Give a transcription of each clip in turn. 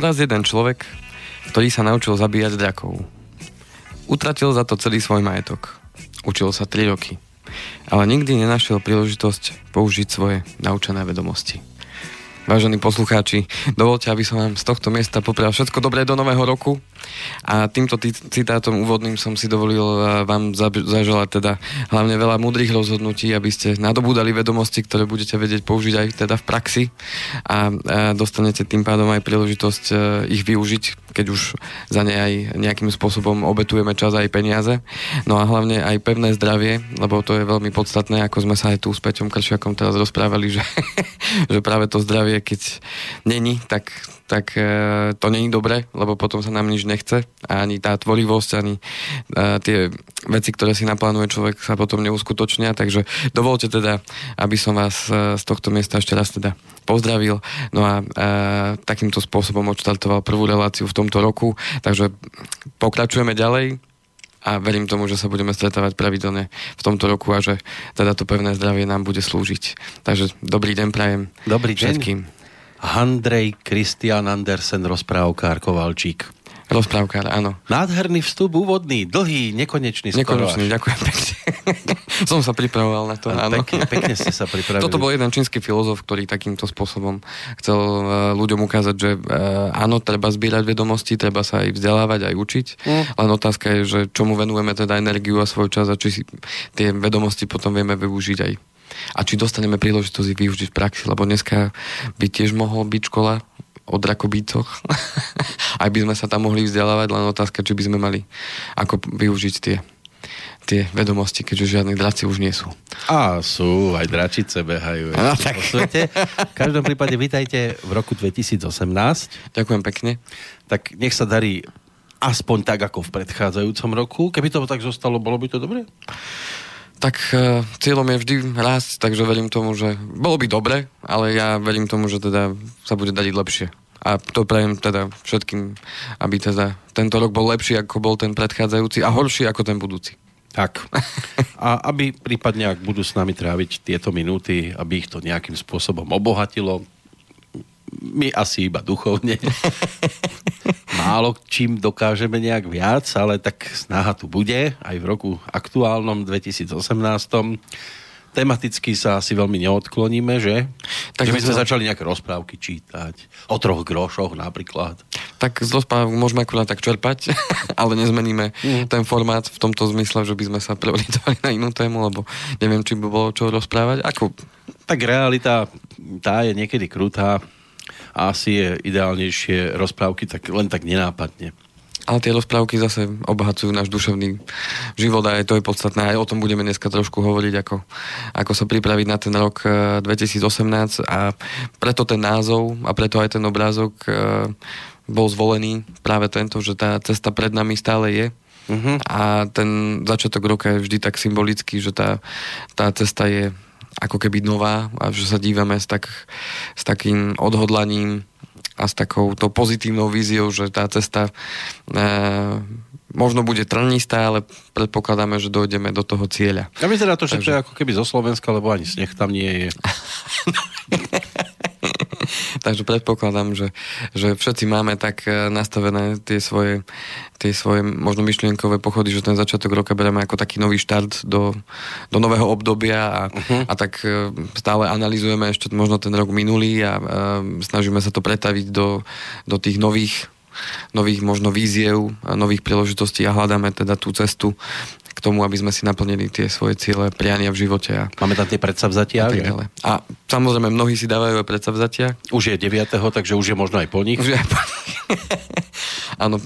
Bol raz jeden človek, ktorý sa naučil zabíjať drakov. Utratil za to celý svoj majetok. Učil sa 3 roky. Ale nikdy nenašiel príležitosť použiť svoje naučené vedomosti. Vážení poslucháči, dovolte, aby som vám z tohto miesta poprial všetko dobré do nového roku a týmto citátom úvodným som si dovolil eh, vám zaželať teda hlavne veľa múdrych rozhodnutí, aby ste nadobúdali vedomosti, ktoré budete vedieť použiť aj teda v praxi a, a dostanete tým pádom aj príležitosť eh, ich využiť, keď už za ne aj nejakým spôsobom obetujeme čas aj peniaze. No a hlavne aj pevné zdravie, lebo to je veľmi podstatné, ako sme sa aj tu s Peťom Kršiakom teraz rozprávali, že, že práve to zdravie keď není, tak, tak e, to není dobre, lebo potom sa nám nič nechce a ani tá tvorivosť, ani e, tie veci, ktoré si naplánuje človek, sa potom neuskutočnia, takže dovolte teda, aby som vás e, z tohto miesta ešte raz teda pozdravil, no a takýmto spôsobom odštartoval prvú reláciu v tomto roku, takže pokračujeme ďalej, a verím tomu, že sa budeme stretávať pravidelne v tomto roku a že teda to pevné zdravie nám bude slúžiť. Takže dobrý deň prajem dobrý všetkým. Deň. Andrej Kristian Andersen, rozprávkár Kovalčík. Rozprávkár, áno. Nádherný vstup, úvodný, dlhý, nekonečný. Nekonečný, ďakujem pekne. Som sa pripravoval na to, áno. Pekne, pekne ste sa pripravili. Toto bol jeden čínsky filozof, ktorý takýmto spôsobom chcel uh, ľuďom ukázať, že uh, áno, treba zbierať vedomosti, treba sa aj vzdelávať, aj učiť, mm. len otázka je, že čomu venujeme teda energiu a svoj čas a či si tie vedomosti potom vieme využiť aj a či dostaneme príležitosť ich využiť v praxi, lebo dneska by tiež mohol byť škola o drakobícoch. Aj by sme sa tam mohli vzdelávať, len otázka, či by sme mali ako využiť tie tie vedomosti, keďže žiadni draci už nie sú. A sú, aj dračice behajú no, tak. po svete. V každom prípade vítajte v roku 2018. Ďakujem pekne. Tak nech sa darí aspoň tak, ako v predchádzajúcom roku. Keby to tak zostalo, bolo by to dobre? Tak uh, cieľom je vždy rásť, takže verím tomu, že bolo by dobre, ale ja verím tomu, že teda sa bude dať lepšie. A to prajem teda všetkým, aby teda tento rok bol lepší, ako bol ten predchádzajúci a horší ako ten budúci. Tak. A aby prípadne, ak budú s nami tráviť tieto minúty, aby ich to nejakým spôsobom obohatilo, my asi iba duchovne. Málo čím dokážeme nejak viac, ale tak snaha tu bude aj v roku aktuálnom 2018 tematicky sa asi veľmi neodkloníme, že? Tak že by sme to... začali nejaké rozprávky čítať. O troch grošoch napríklad. Tak z rozprávok môžeme akurát tak čerpať, ale nezmeníme mm. ten formát v tomto zmysle, že by sme sa preorientovali na inú tému, lebo neviem, či by bolo čo rozprávať. Ako... Tak realita, tá je niekedy krutá a asi je ideálnejšie rozprávky tak len tak nenápadne. Ale tie rozprávky zase obohacujú náš duševný život a aj to je podstatné. Aj o tom budeme dneska trošku hovoriť, ako, ako sa pripraviť na ten rok 2018 eh, a preto ten názov a preto aj ten obrázok eh, bol zvolený práve tento, že tá cesta pred nami stále je. Uh-huh. A ten začiatok roka je vždy tak symbolický, že tá, tá cesta je ako keby nová a že sa dívame s, tak, s takým odhodlaním a s takouto pozitívnou víziou, že tá cesta e, možno bude trnistá, ale predpokladáme, že dojdeme do toho cieľa. Ja vyzerá to, že Takže... to je ako keby zo Slovenska, lebo ani sneh tam nie je. Takže predpokladám, že, že všetci máme tak e, nastavené tie svoje, tie svoje možno myšlienkové pochody, že ten začiatok roka bereme ako taký nový štart do, do nového obdobia a, uh-huh. a tak e, stále analizujeme ešte možno ten rok minulý a, a snažíme sa to pretaviť do, do tých nových nových možno víziev, nových príležitostí a hľadáme teda tú cestu k tomu, aby sme si naplnili tie svoje ciele, priania v živote. A, Máme tam tie predsavzatia. A, tak ďalej. a samozrejme, mnohí si dávajú aj predsavzatia. Už je 9. takže už je možno aj po nich. Už je aj po nich. Áno,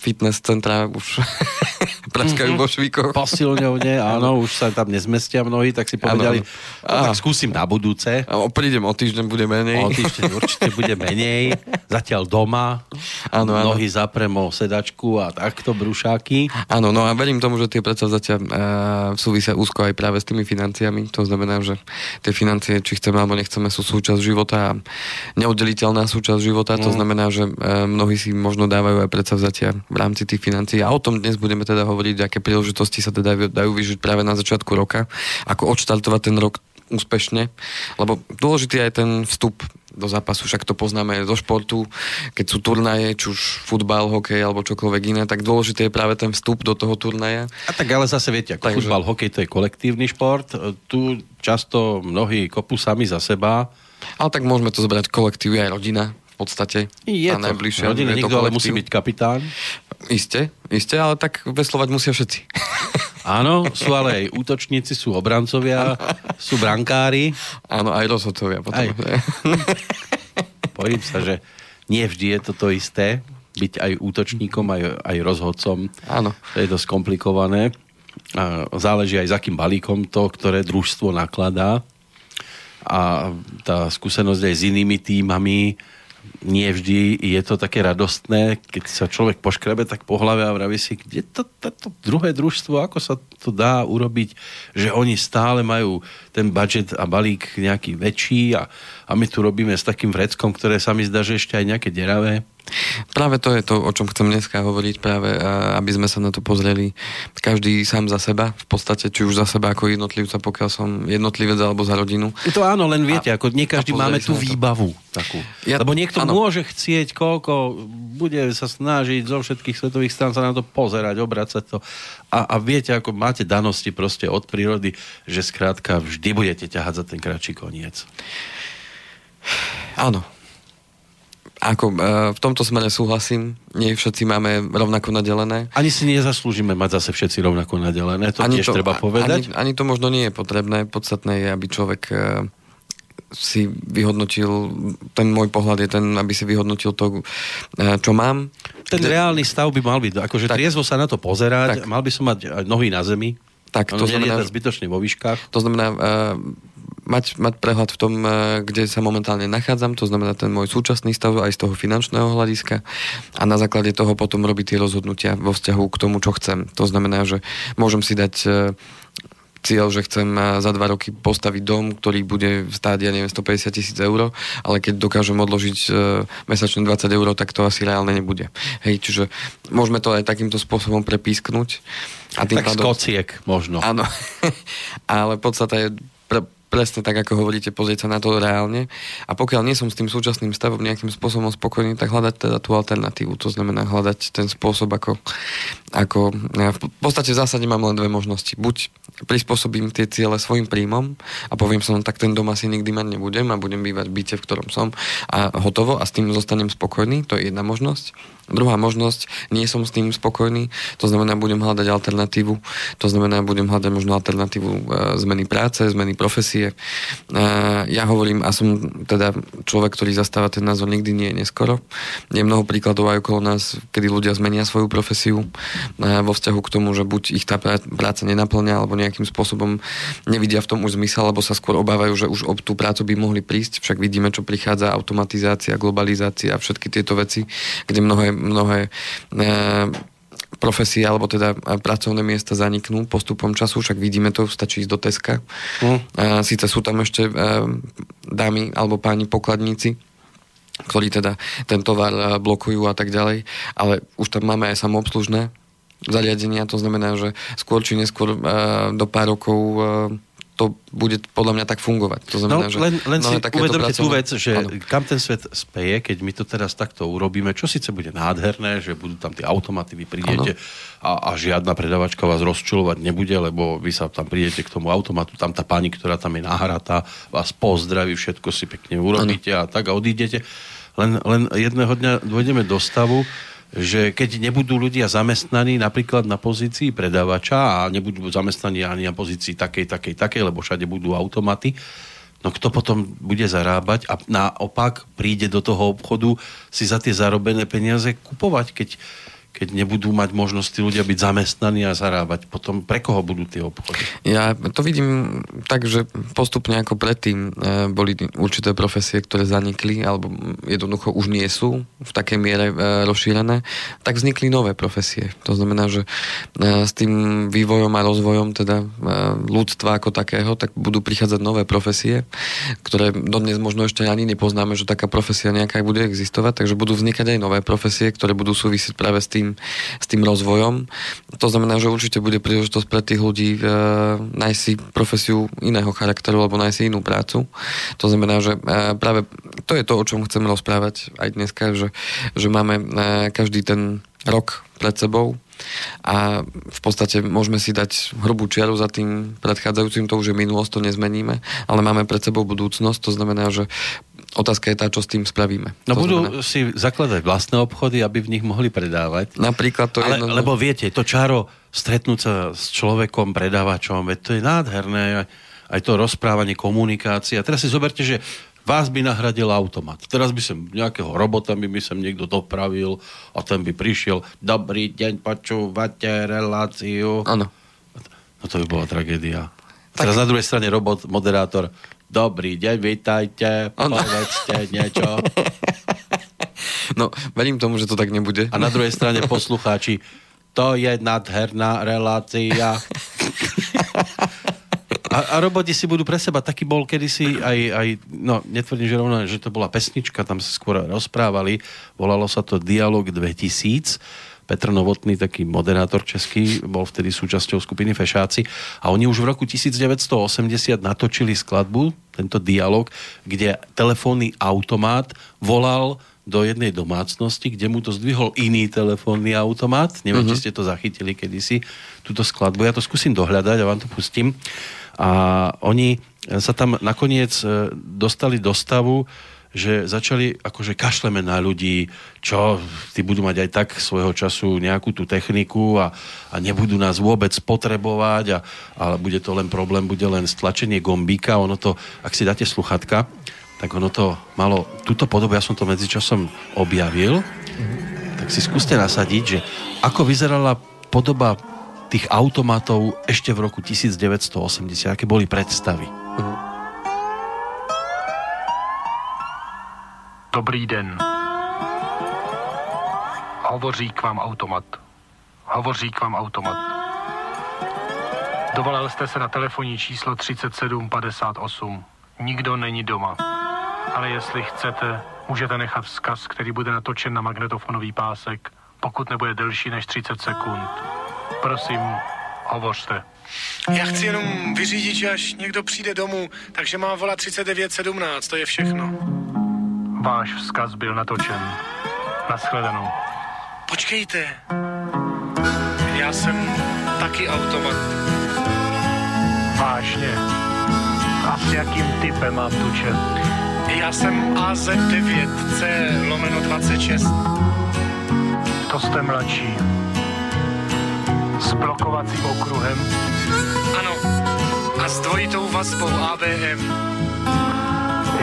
fitness centra už praskajú vo švíkoch. Posilňovne, áno, už sa tam nezmestia mnohí, tak si povedali, ano, no, tak skúsim na budúce. A prídem o týždeň, bude menej. O týždeň určite bude menej. Zatiaľ doma. Áno, áno. Nohy zapremo sedačku a takto brušáky. Áno, no a verím tomu, že tie predsavzatia uh, súvisia úzko aj práve s tými financiami. To znamená, že tie financie, či chceme alebo nechceme, sú súčasť života a neoddeliteľná súčasť života. Mm. To znamená, že uh, mnohí si možno dávajú aj predsavzatia v rámci tých financií. A o tom dnes budeme teda hovoriť, aké príležitosti sa teda dajú vyžiť práve na začiatku roka, ako odštartovať ten rok úspešne, lebo dôležitý je aj ten vstup do zápasu, však to poznáme zo športu, keď sú turnaje, či už futbal, hokej alebo čokoľvek iné, tak dôležité je práve ten vstup do toho turnaja. A tak ale zase viete, ako Takže... futbal, hokej to je kolektívny šport, tu často mnohí kopú sami za seba. Ale tak môžeme to zobrať kolektív aj rodina v podstate. Je to, rodina, niekto ale musí byť kapitán. Isté, isté, ale tak veslovať musia všetci. Áno, sú ale aj útočníci, sú obrancovia, sú brankári. Áno, aj rozhodcovia potom. Aj. Bojím sa, že nie vždy je to to isté, byť aj útočníkom, aj, aj rozhodcom. Áno. To je dosť komplikované. A záleží aj za akým balíkom to, ktoré družstvo nakladá. A tá skúsenosť aj s inými týmami nie vždy je to také radostné, keď sa človek poškrebe tak po hlave a vraví si, kde to, to druhé družstvo, ako sa to dá urobiť, že oni stále majú ten budget a balík nejaký väčší a, a my tu robíme s takým vreckom, ktoré sa mi zdá, že ešte aj nejaké deravé. Práve to je to, o čom chcem dneska hovoriť, práve aby sme sa na to pozreli každý sám za seba, v podstate, či už za seba ako jednotlivca, pokiaľ som jednotlivec alebo za rodinu. To áno, len viete, a, ako nie každý máme tú výbavu takú. Ja, Lebo niekto áno. môže chcieť, koľko bude sa snažiť zo všetkých svetových strán sa na to pozerať, obracať to. A, a viete, ako máte danosti proste od prírody, že skrátka vždy budete ťahať za ten kratší koniec. Áno, ako, uh, v tomto smere súhlasím. Nie všetci máme rovnako nadelené. Ani si nezaslúžime mať zase všetci rovnako nadelené, to ani tiež to, treba povedať. Ani, ani to možno nie je potrebné. Podstatné je, aby človek uh, si vyhodnotil, ten môj pohľad je ten, aby si vyhodnotil to, uh, čo mám. Ten Kde... reálny stav by mal byť, akože tak, triezvo sa na to pozerať, tak, mal by som mať nohy na zemi, tak, to znamená, zbytočne vo výškach. To znamená, uh, mať, mať prehľad v tom, eh, kde sa momentálne nachádzam, to znamená ten môj súčasný stav aj z toho finančného hľadiska a na základe toho potom robiť tie rozhodnutia vo vzťahu k tomu, čo chcem. To znamená, že môžem si dať eh, cieľ, že chcem eh, za dva roky postaviť dom, ktorý bude stáť, ja neviem, 150 tisíc eur, ale keď dokážem odložiť mesačne 20 eur, tak to asi reálne nebude. Hej, čiže môžeme to aj takýmto spôsobom prepísknuť. A tým tak pádom... skociek možno. Áno, ale podstata je presne tak, ako hovoríte, pozrieť sa na to reálne. A pokiaľ nie som s tým súčasným stavom nejakým spôsobom spokojný, tak hľadať teda tú alternatívu. To znamená hľadať ten spôsob, ako, ako ja v podstate v zásade mám len dve možnosti. Buď prispôsobím tie ciele svojim príjmom a poviem som, tak ten dom asi nikdy mať nebudem a budem bývať v byte, v ktorom som a hotovo a s tým zostanem spokojný. To je jedna možnosť. Druhá možnosť, nie som s tým spokojný, to znamená, budem hľadať alternatívu, to znamená, budem hľadať možno alternatívu e, zmeny práce, zmeny profesie. E, ja hovorím, a som teda človek, ktorý zastáva ten názor, nikdy nie je neskoro. Je mnoho príkladov aj okolo nás, kedy ľudia zmenia svoju profesiu e, vo vzťahu k tomu, že buď ich tá práca nenaplňa, alebo nejakým spôsobom nevidia v tom už zmysel, alebo sa skôr obávajú, že už o tú prácu by mohli prísť. Však vidíme, čo prichádza, automatizácia, globalizácia a všetky tieto veci, kde mnohé mnohé e, profesie alebo teda pracovné miesta zaniknú postupom času, však vidíme to, stačí ísť do Teska. Mm. Síce sú tam ešte e, dámy alebo páni pokladníci, ktorí teda ten tovar e, blokujú a tak ďalej, ale už tam máme aj samoobslužné zariadenia, to znamená, že skôr či neskôr do pár rokov to bude podľa mňa tak fungovať. To znamená, no, že len, len si uvedomte tú vec, že ano. kam ten svet speje, keď my to teraz takto urobíme, čo síce bude nádherné, že budú tam tie automaty, vy prídete a, a žiadna predavačka vás rozčulovať nebude, lebo vy sa tam prídete k tomu automatu, tam tá pani, ktorá tam je nahratá, vás pozdraví, všetko si pekne urobíte ano. a tak a odídete. Len, len jedného dňa dôjdeme do stavu, že keď nebudú ľudia zamestnaní napríklad na pozícii predávača a nebudú zamestnaní ani na pozícii takej, takej, takej, lebo všade budú automaty, no kto potom bude zarábať a naopak príde do toho obchodu si za tie zarobené peniaze kupovať, keď keď nebudú mať možnosť tí ľudia byť zamestnaní a zarábať. Potom pre koho budú tie obchody? Ja to vidím tak, že postupne ako predtým e, boli určité profesie, ktoré zanikli alebo jednoducho už nie sú v takej miere e, rozšírené, tak vznikli nové profesie. To znamená, že e, s tým vývojom a rozvojom teda ľudstva ako takého, tak budú prichádzať nové profesie, ktoré dodnes možno ešte ani nepoznáme, že taká profesia nejaká bude existovať, takže budú vznikať aj nové profesie, ktoré budú súvisieť práve s tým, s tým rozvojom. To znamená, že určite bude príležitosť pre tých ľudí e, nájsť si profesiu iného charakteru alebo nájsť si inú prácu. To znamená, že e, práve to je to, o čom chceme rozprávať aj dneska, že, že máme e, každý ten rok pred sebou a v podstate môžeme si dať hrubú čiaru za tým predchádzajúcim, to už je minulosť, to nezmeníme, ale máme pred sebou budúcnosť, to znamená, že Otázka je tá, čo s tým spravíme. No to budú znamená... si zakladať vlastné obchody, aby v nich mohli predávať. Napríklad to Ale, jedno... Lebo viete, to čaro stretnúť sa s človekom, predávačom, veď to je nádherné, aj to rozprávanie, komunikácia. Teraz si zoberte, že Vás by nahradil automat. Teraz by som nejakého robota by, by som niekto dopravil a ten by prišiel, dobrý deň, počúvate reláciu. Áno. No to by bola tragédia. Tak... Teraz na druhej strane robot, moderátor, dobrý deň, vítajte, povedzte niečo. No, verím tomu, že to tak nebude. A na druhej strane poslucháči, to je nadherná relácia. A, a roboti si budú pre seba. Taký bol kedysi aj, aj no netvrdím, že rovno, že to bola pesnička, tam sa skôr rozprávali. Volalo sa to Dialog 2000. Petr Novotný, taký moderátor český, bol vtedy súčasťou skupiny Fešáci a oni už v roku 1980 natočili skladbu, tento dialog, kde telefónny automat volal do jednej domácnosti, kde mu to zdvihol iný telefónny automat. Neviem, uh-huh. či ste to zachytili kedysi, túto skladbu. Ja to skúsim dohľadať a vám to pustím. A oni sa tam nakoniec e, dostali do stavu, že začali akože kašleme na ľudí, čo tí budú mať aj tak svojho času nejakú tú techniku a, a nebudú nás vôbec potrebovať a, ale bude to len problém, bude len stlačenie gombíka, ono to, ak si dáte sluchatka, tak ono to malo túto podobu, ja som to medzičasom objavil, tak si skúste nasadiť, že ako vyzerala podoba tých automatov ešte v roku 1980, aké boli predstavy. Dobrý den. Hovoří k vám automat. Hovoří k vám automat. Dovolal jste se na telefonní číslo 3758. Nikdo není doma. Ale jestli chcete, můžete nechat vzkaz, který bude natočen na magnetofonový pásek, pokud nebude delší než 30 sekund. Prosím, hovořte. Já chci jenom vyřídit, že až někdo přijde domů, takže má volat 3917, to je všechno. Váš vzkaz byl natočen. Naschledanou. Počkejte. Já jsem taky automat. Vážně? A s jakým typem mám tu čest? Já jsem AZ9C lomeno 26. To jste mladší s blokovacím okruhem? Ano, a s dvojitou vazbou ABM.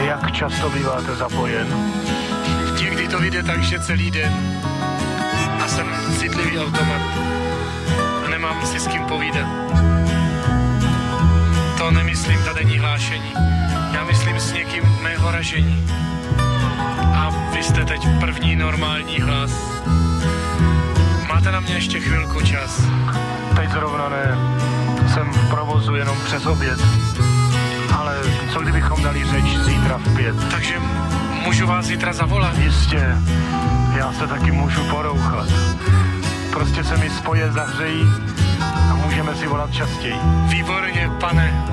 Jak často býváte zapojen? Někdy to vyjde tak, že celý den. A jsem citlivý automat. A nemám si s kým povídat. To nemyslím ta denní hlášení. Já myslím s někým mého ražení. A vy jste teď první normální hlas. Máte na mě ještě chvilku čas. Teď zrovna ne. Jsem v provozu jenom přes oběd. Co kdybychom dali řeč zítra v pět? Takže můžu vás zítra zavolat? Jistě. Já se taky můžu porouchat. Prostě se mi spoje zahřejí a můžeme si volat častěji. Výborně. Pane.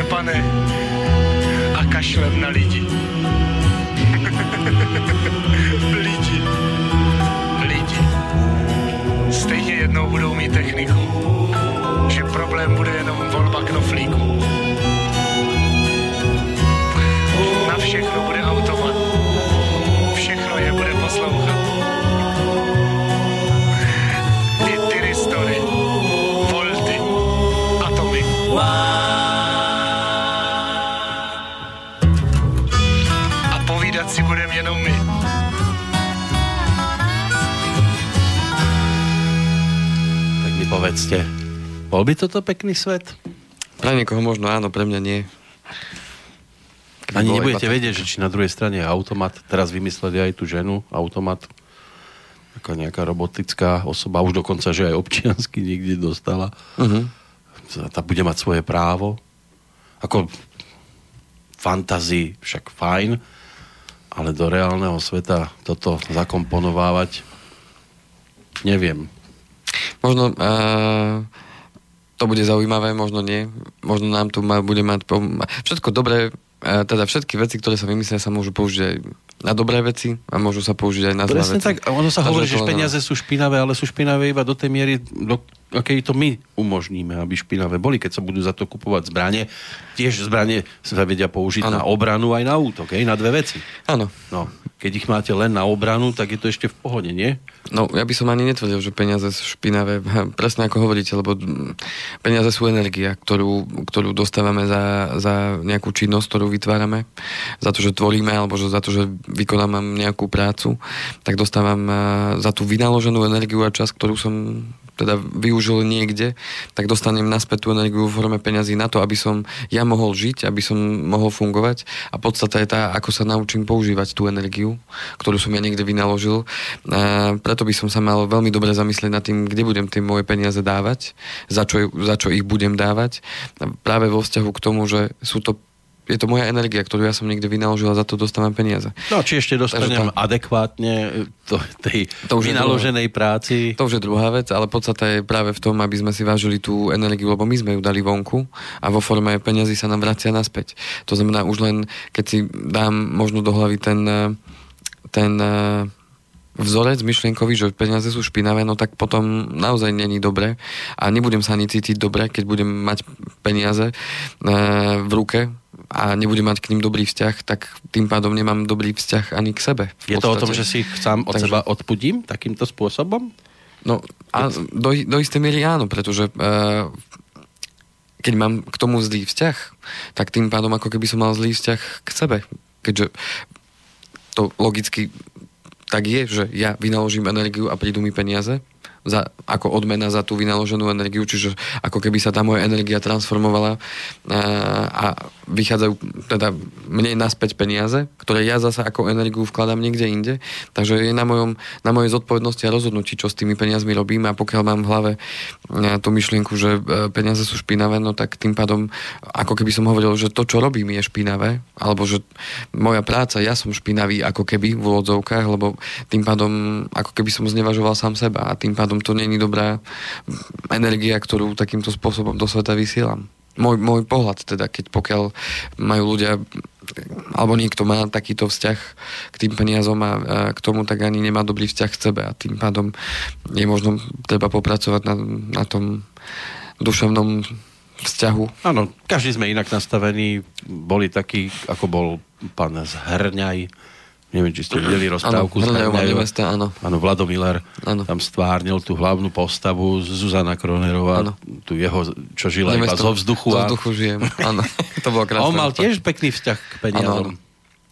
Výborně, pane. A kašlem na lidi. lidi. Lidi. Stejně jednou budou mít techniku. Že problém bude jenom volba knoflíků. všechno bude automat. Všechno je bude poslouchat. Ty tyristory, volty, atomy. A budeme jenom my. Tak mi povedzte, bol by toto pekný svet? Pre niekoho možno áno, pre mňa nie. Keby Ani nebudete vedieť, že či na druhej strane je automat. Teraz vymysleli aj tú ženu, automat. Taká nejaká robotická osoba, už dokonca, že aj občiansky niekde dostala. Mhm. Tá bude mať svoje právo. Ako fantazii však fajn, ale do reálneho sveta toto zakomponovávať neviem. Možno uh, to bude zaujímavé, možno nie. Možno nám to ma, bude mať... Všetko dobré, uh, teda všetky veci, ktoré sa vymyslia, sa môžu použiť aj na dobré veci a môžu sa použiť aj na zlé Presne veci. tak, ono sa Takže hovorí, že peniaze sú špinavé, ale sú špinavé iba do tej miery, do akej to my umožníme, aby špinavé boli, keď sa budú za to kupovať zbranie. Tiež zbranie sa vedia použiť Áno. na obranu aj na útok, hej, na dve veci. Áno. No, keď ich máte len na obranu, tak je to ešte v pohode, nie? No, ja by som ani netvrdil, že peniaze sú špinavé. Presne ako hovoríte, lebo peniaze sú energia, ktorú, ktorú dostávame za, za nejakú činnosť, ktorú vytvárame. Za to, že tvoríme, alebo že za to, že vykonám nejakú prácu, tak dostávam eh, za tú vynaloženú energiu a čas, ktorú som teda využil niekde, tak dostanem naspäť tú energiu v forme peňazí na to, aby som ja mohol žiť, aby som mohol fungovať a podstata je tá, ako sa naučím používať tú energiu, ktorú som ja niekde vynaložil. A preto by som sa mal veľmi dobre zamyslieť nad tým, kde budem tie moje peniaze dávať, za čo, za čo ich budem dávať. Práve vo vzťahu k tomu, že sú to je to moja energia, ktorú ja som niekde vynaložil a za to dostávam peniaze. No, či ešte dostanem Takže adekvátne to, tej To už vynaloženej práci. To už je druhá vec, ale podstata je práve v tom, aby sme si vážili tú energiu, lebo my sme ju dali vonku a vo forme peňazí sa nám vracia naspäť. To znamená, už len keď si dám možno do hlavy ten, eh, ten eh, vzorec myšlienkový, že peniaze sú špinavé, no tak potom naozaj není dobre a nebudem sa ani cítiť dobre, keď budem mať peniaze e, v ruke a nebudem mať k ním dobrý vzťah, tak tým pádom nemám dobrý vzťah ani k sebe. Je to o tom, že si ich sám od Takže- seba odpudím takýmto spôsobom? No a do, do istej miery áno, pretože uh, keď mám k tomu zlý vzťah, tak tým pádom ako keby som mal zlý vzťah k sebe. Keďže to logicky tak je, že ja vynaložím energiu a prídu mi peniaze za, ako odmena za tú vynaloženú energiu, čiže ako keby sa tá moja energia transformovala a, a vychádzajú teda mne naspäť peniaze, ktoré ja zasa ako energiu vkladám niekde inde. Takže je na, mojom, na mojej zodpovednosti a rozhodnutí, čo s tými peniazmi robím a pokiaľ mám v hlave a, tú myšlienku, že e, peniaze sú špinavé, no tak tým pádom ako keby som hovoril, že to, čo robím, je špinavé, alebo že moja práca, ja som špinavý ako keby v úvodzovkách, lebo tým pádom ako keby som znevažoval sám seba a tým pádom to není dobrá energia, ktorú takýmto spôsobom do sveta vysielam. Môj, môj pohľad teda, keď pokiaľ majú ľudia alebo niekto má takýto vzťah k tým peniazom a, a k tomu, tak ani nemá dobrý vzťah k sebe a tým pádom je možno treba popracovať na, na tom duševnom vzťahu. Áno, každý sme inak nastavení. Boli takí, ako bol pán Zhrňaj. Neviem, či ste videli rozprávku Áno, Hrňajová nevesta, áno. Áno, Vlado Miller Áno. tam stvárnil tú hlavnú postavu Zuzana Kronerová, Áno. tu jeho, čo žila iba Nevestou. zo vzduchu. Zo a- vzduchu žijem, áno. to bolo a krásne. on mal tiež pekný vzťah k peniazom. Áno, áno.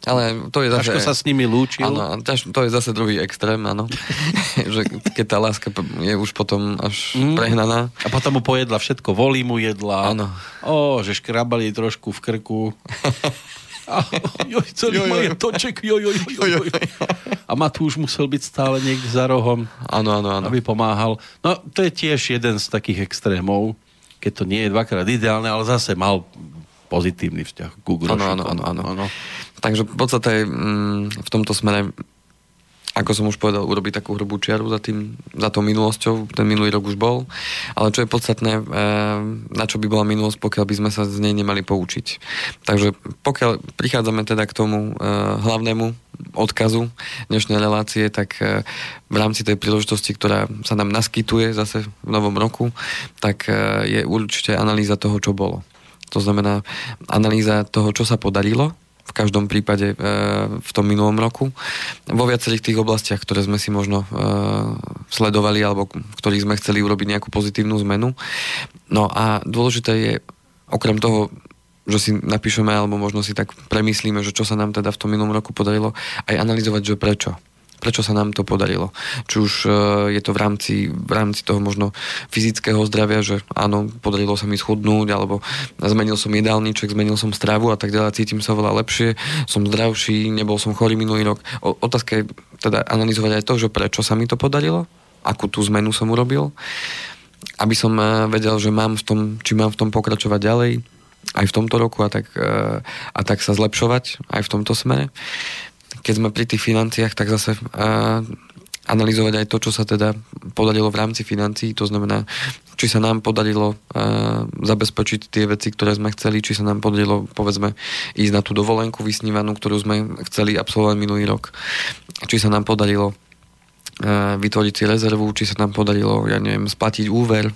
Ale to je zase... Ťažko sa s nimi lúčil. Áno, a to je zase druhý extrém, áno. že keď tá láska je už potom až Mm. prehnaná. A potom mu pojedla všetko, volí mu jedla. Áno. Ó, že škrabali trošku v krku. A, joj, celý Joj, joj. joj, joj, joj, joj. A Matúš musel byť stále niekde za rohom, Áno, áno, áno. aby pomáhal. No, to je tiež jeden z takých extrémov, keď to nie je dvakrát ideálne, ale zase mal pozitívny vzťah. Áno, áno, áno, áno. Takže v podstate mm, v tomto smere ako som už povedal, urobiť takú hrubú čiaru za, tým, za tou minulosťou. Ten minulý rok už bol. Ale čo je podstatné, e, na čo by bola minulosť, pokiaľ by sme sa z nej nemali poučiť. Takže pokiaľ prichádzame teda k tomu e, hlavnému odkazu dnešnej relácie, tak e, v rámci tej príležitosti, ktorá sa nám naskytuje zase v novom roku, tak je určite analýza toho, čo bolo. To znamená analýza toho, čo sa podarilo, v každom prípade e, v tom minulom roku. Vo viacerých tých oblastiach, ktoré sme si možno e, sledovali alebo ktorých sme chceli urobiť nejakú pozitívnu zmenu. No a dôležité je, okrem toho, že si napíšeme alebo možno si tak premyslíme, že čo sa nám teda v tom minulom roku podarilo, aj analyzovať, že prečo. Prečo sa nám to podarilo. Či už uh, je to v rámci, v rámci toho možno fyzického zdravia, že áno, podarilo sa mi schudnúť, alebo zmenil som jedálniček, zmenil som stravu a tak ďalej, cítim sa veľa lepšie, som zdravší, nebol som chorý minulý rok. O, otázka je teda analyzovať aj to, že prečo sa mi to podarilo, akú tú zmenu som urobil, aby som uh, vedel, že mám v tom, či mám v tom pokračovať ďalej, aj v tomto roku a tak, uh, a tak sa zlepšovať aj v tomto smere keď sme pri tých financiách, tak zase uh, analyzovať aj to, čo sa teda podarilo v rámci financií, to znamená, či sa nám podarilo uh, zabezpečiť tie veci, ktoré sme chceli, či sa nám podarilo, povedzme, ísť na tú dovolenku vysnívanú, ktorú sme chceli absolvovať minulý rok, či sa nám podarilo uh, vytvoriť si rezervu, či sa nám podarilo, ja neviem, splatiť úver,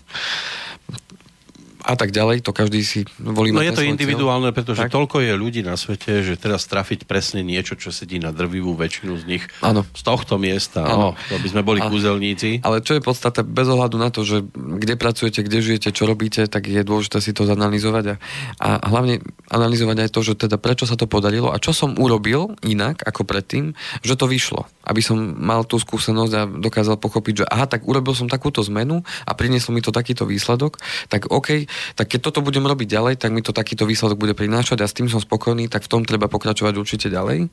a tak ďalej, to každý si volí. No je to individuálne, pretože tak? toľko je ľudí na svete, že teraz trafiť presne niečo, čo sedí na drvivú väčšinu z nich ano. z tohto miesta, ano. no, to by sme boli a, kúzelníci. Ale čo je podstata, bez ohľadu na to, že kde pracujete, kde žijete, čo robíte, tak je dôležité si to zanalizovať a, a hlavne analyzovať aj to, že teda prečo sa to podarilo a čo som urobil inak ako predtým, že to vyšlo. Aby som mal tú skúsenosť a dokázal pochopiť, že aha, tak urobil som takúto zmenu a prinieslo mi to takýto výsledok, tak OK, tak keď toto budem robiť ďalej, tak mi to takýto výsledok bude prinášať a s tým som spokojný, tak v tom treba pokračovať určite ďalej.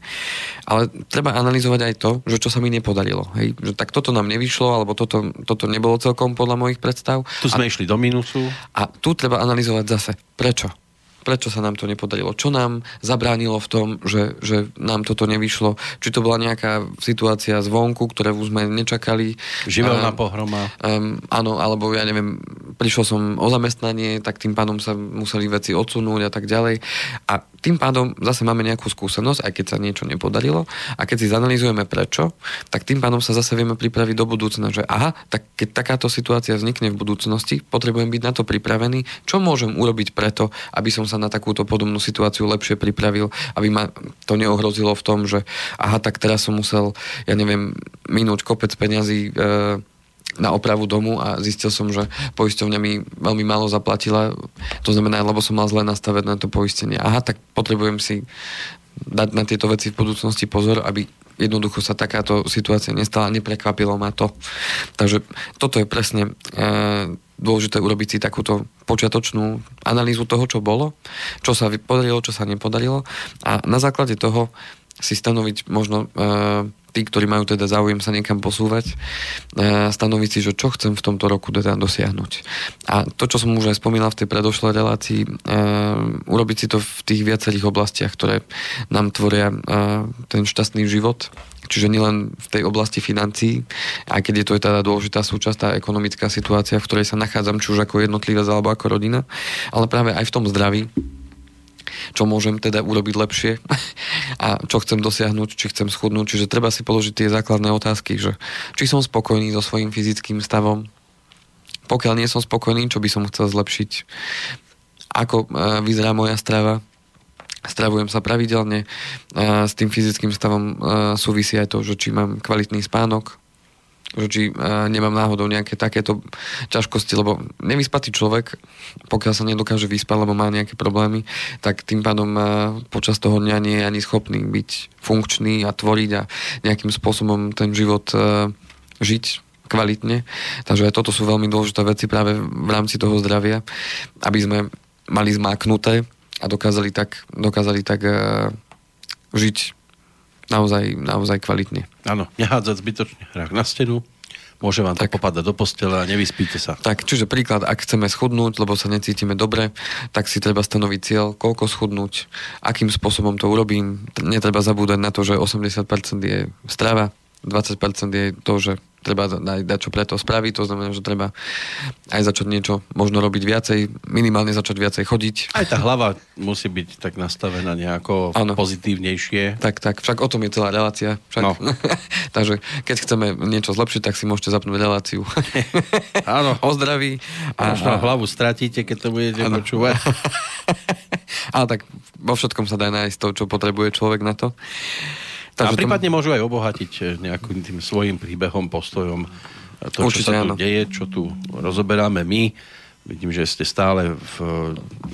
Ale treba analyzovať aj to, že čo sa mi nepodarilo. Hej? Že tak toto nám nevyšlo, alebo toto, toto nebolo celkom podľa mojich predstav. Tu sme a, išli do minusu. A tu treba analyzovať zase. Prečo? Prečo sa nám to nepodarilo, čo nám zabránilo v tom, že, že nám toto nevyšlo, či to bola nejaká situácia zvonku, ktorú sme nečakali. Živelná pohroma. Um, áno, alebo ja neviem, prišiel som o zamestnanie, tak tým pádom sa museli veci odsunúť a tak ďalej. A tým pádom zase máme nejakú skúsenosť, aj keď sa niečo nepodarilo. A keď si zanalýzujeme prečo, tak tým pádom sa zase vieme pripraviť do budúcna, že aha, tak keď takáto situácia vznikne v budúcnosti, potrebujem byť na to pripravený, čo môžem urobiť preto, aby som sa na takúto podobnú situáciu lepšie pripravil, aby ma to neohrozilo v tom, že aha, tak teraz som musel, ja neviem, minúť kopec peňazí e, na opravu domu a zistil som, že poisťovňa mi veľmi málo zaplatila. To znamená, lebo som mal zle nastavené na to poistenie. Aha, tak potrebujem si dať na tieto veci v budúcnosti pozor, aby jednoducho sa takáto situácia nestala, neprekvapilo ma to. Takže toto je presne e, dôležité urobiť si takúto počiatočnú analýzu toho, čo bolo, čo sa podarilo, čo sa nepodarilo. A na základe toho si stanoviť možno e, tí, ktorí majú teda záujem sa niekam posúvať, e, stanoviť si, že čo chcem v tomto roku teda dosiahnuť. A to, čo som už aj spomínal v tej predošlej relácii, e, urobiť si to v tých viacerých oblastiach, ktoré nám tvoria ten šťastný život, Čiže nielen v tej oblasti financií, aj keď je to teda dôležitá súčasť, tá ekonomická situácia, v ktorej sa nachádzam, či už ako jednotlivec alebo ako rodina, ale práve aj v tom zdraví, čo môžem teda urobiť lepšie? A čo chcem dosiahnuť, či chcem schudnúť. Čiže treba si položiť tie základné otázky, že či som spokojný so svojím fyzickým stavom, pokiaľ nie som spokojný, čo by som chcel zlepšiť, ako e, vyzerá moja strava, stravujem sa pravidelne, s tým fyzickým stavom e, súvisí aj to, že či mám kvalitný spánok, že či uh, nemám náhodou nejaké takéto ťažkosti, lebo nevyspatý človek, pokiaľ sa nedokáže vyspať, lebo má nejaké problémy, tak tým pádom uh, počas toho dňa nie je ani schopný byť funkčný a tvoriť a nejakým spôsobom ten život uh, žiť kvalitne. Takže aj toto sú veľmi dôležité veci práve v rámci toho zdravia, aby sme mali zmáknuté a dokázali tak, dokázali tak žiť naozaj, naozaj kvalitne. Áno, nehádzať zbytočne hrách na stenu, môže vám to tak. popadať do postele a nevyspíte sa. Tak, čiže príklad, ak chceme schudnúť, lebo sa necítime dobre, tak si treba stanoviť cieľ, koľko schudnúť, akým spôsobom to urobím. Netreba zabúdať na to, že 80% je strava, 20% je to, že treba dať čo preto spraviť, to znamená, že treba aj začať niečo možno robiť viacej, minimálne začať viacej chodiť. Aj tá hlava musí byť tak nastavená nejako ano. pozitívnejšie. Tak, tak, však o tom je celá relácia. Však. No. Takže keď chceme niečo zlepšiť, tak si môžete zapnúť reláciu. Áno. o zdraví. A, možno a... hlavu stratíte, keď to budete ano. počúvať. Ale tak vo všetkom sa dá nájsť to, čo potrebuje človek na to. Takže a prípadne tom... môžu aj obohatiť eh, nejakým tým svojim príbehom, postojom to, Určite, čo sa tu áno. deje, čo tu rozoberáme my. Vidím, že ste stále v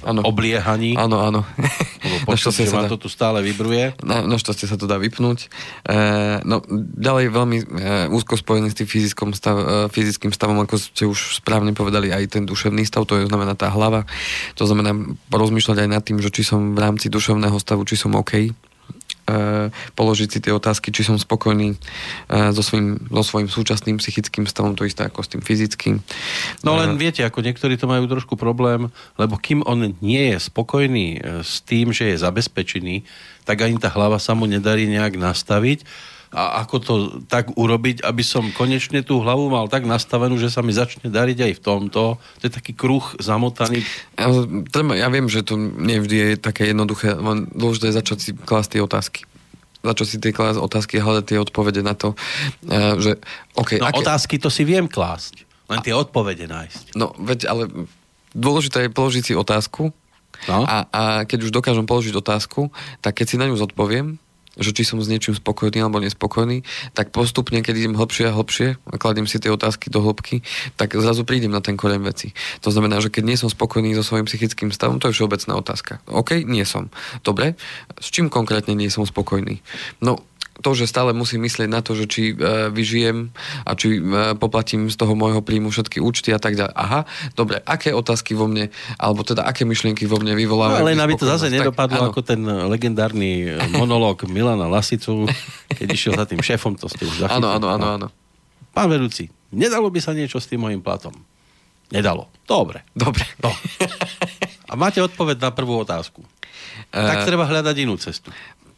Áno. obliehaní. Áno, áno. Počuť, že sa vám to tu stále vibruje. Na, našťastie sa to dá vypnúť. E, no, ďalej veľmi e, úzko spojený s tým fyzickom stav, e, fyzickým stavom, ako ste už správne povedali, aj ten duševný stav, to je znamená tá hlava. To znamená porozmýšľať aj nad tým, že či som v rámci duševného stavu, či som OK. E, položiť si tie otázky, či som spokojný e, so, svojím, so svojím súčasným psychickým stavom, to isté ako s tým fyzickým. No E, len viete, ako niektorí to majú trošku problém, lebo kým on nie je spokojný s tým, že je zabezpečený, tak ani tá hlava sa mu nedarí nejak nastaviť. A ako to tak urobiť, aby som konečne tú hlavu mal tak nastavenú, že sa mi začne dariť aj v tomto. To je taký kruh zamotaný. Ja, ja viem, že to nevždy je také jednoduché, len dôležité je začať si klásť tie otázky. Začať si tie klásť otázky a hľadať tie odpovede na to, eh, že OK, No aké, otázky to si viem klásť, len tie odpovede nájsť. no veď, ale dôležité je položiť si otázku No. a, a keď už dokážem položiť otázku, tak keď si na ňu zodpoviem, že či som s niečím spokojný alebo nespokojný, tak postupne, keď idem hlbšie a hlbšie a kladiem si tie otázky do hĺbky, tak zrazu prídem na ten koreň veci. To znamená, že keď nie som spokojný so svojím psychickým stavom, to je všeobecná otázka. OK, nie som. Dobre, s čím konkrétne nie som spokojný? No, to, že stále musím myslieť na to, že či e, vyžijem a či e, poplatím z toho môjho príjmu všetky účty a tak ďalej. Aha, dobre, aké otázky vo mne, alebo teda aké myšlienky vo mne No, vyvolávajú ale aby to zase. Tak, nedopadlo áno. ako ten legendárny e, monológ Milana Lasicu, keď išiel za tým šéfom, to ste už zachytili. Áno, áno, áno, áno. Pán vedúci, nedalo by sa niečo s tým mojim platom? Nedalo. Dobre. Dobre. No. A máte odpoveď na prvú otázku. Tak Eh, treba hľadať inú cestu.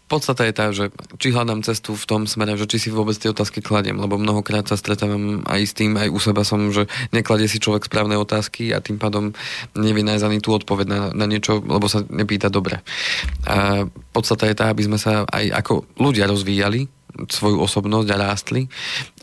Podstata je tá, že či hľadám cestu v tom smere, že či si vôbec tie otázky kladiem, lebo mnohokrát sa stretávam aj s tým, aj u seba som, že nekladie si človek správne otázky a tým pádom nevie nájsť ani tú odpoveď na, na niečo, lebo sa nepýta dobre. A podstata je tá, aby sme sa aj ako ľudia rozvíjali, svoju osobnosť a rástli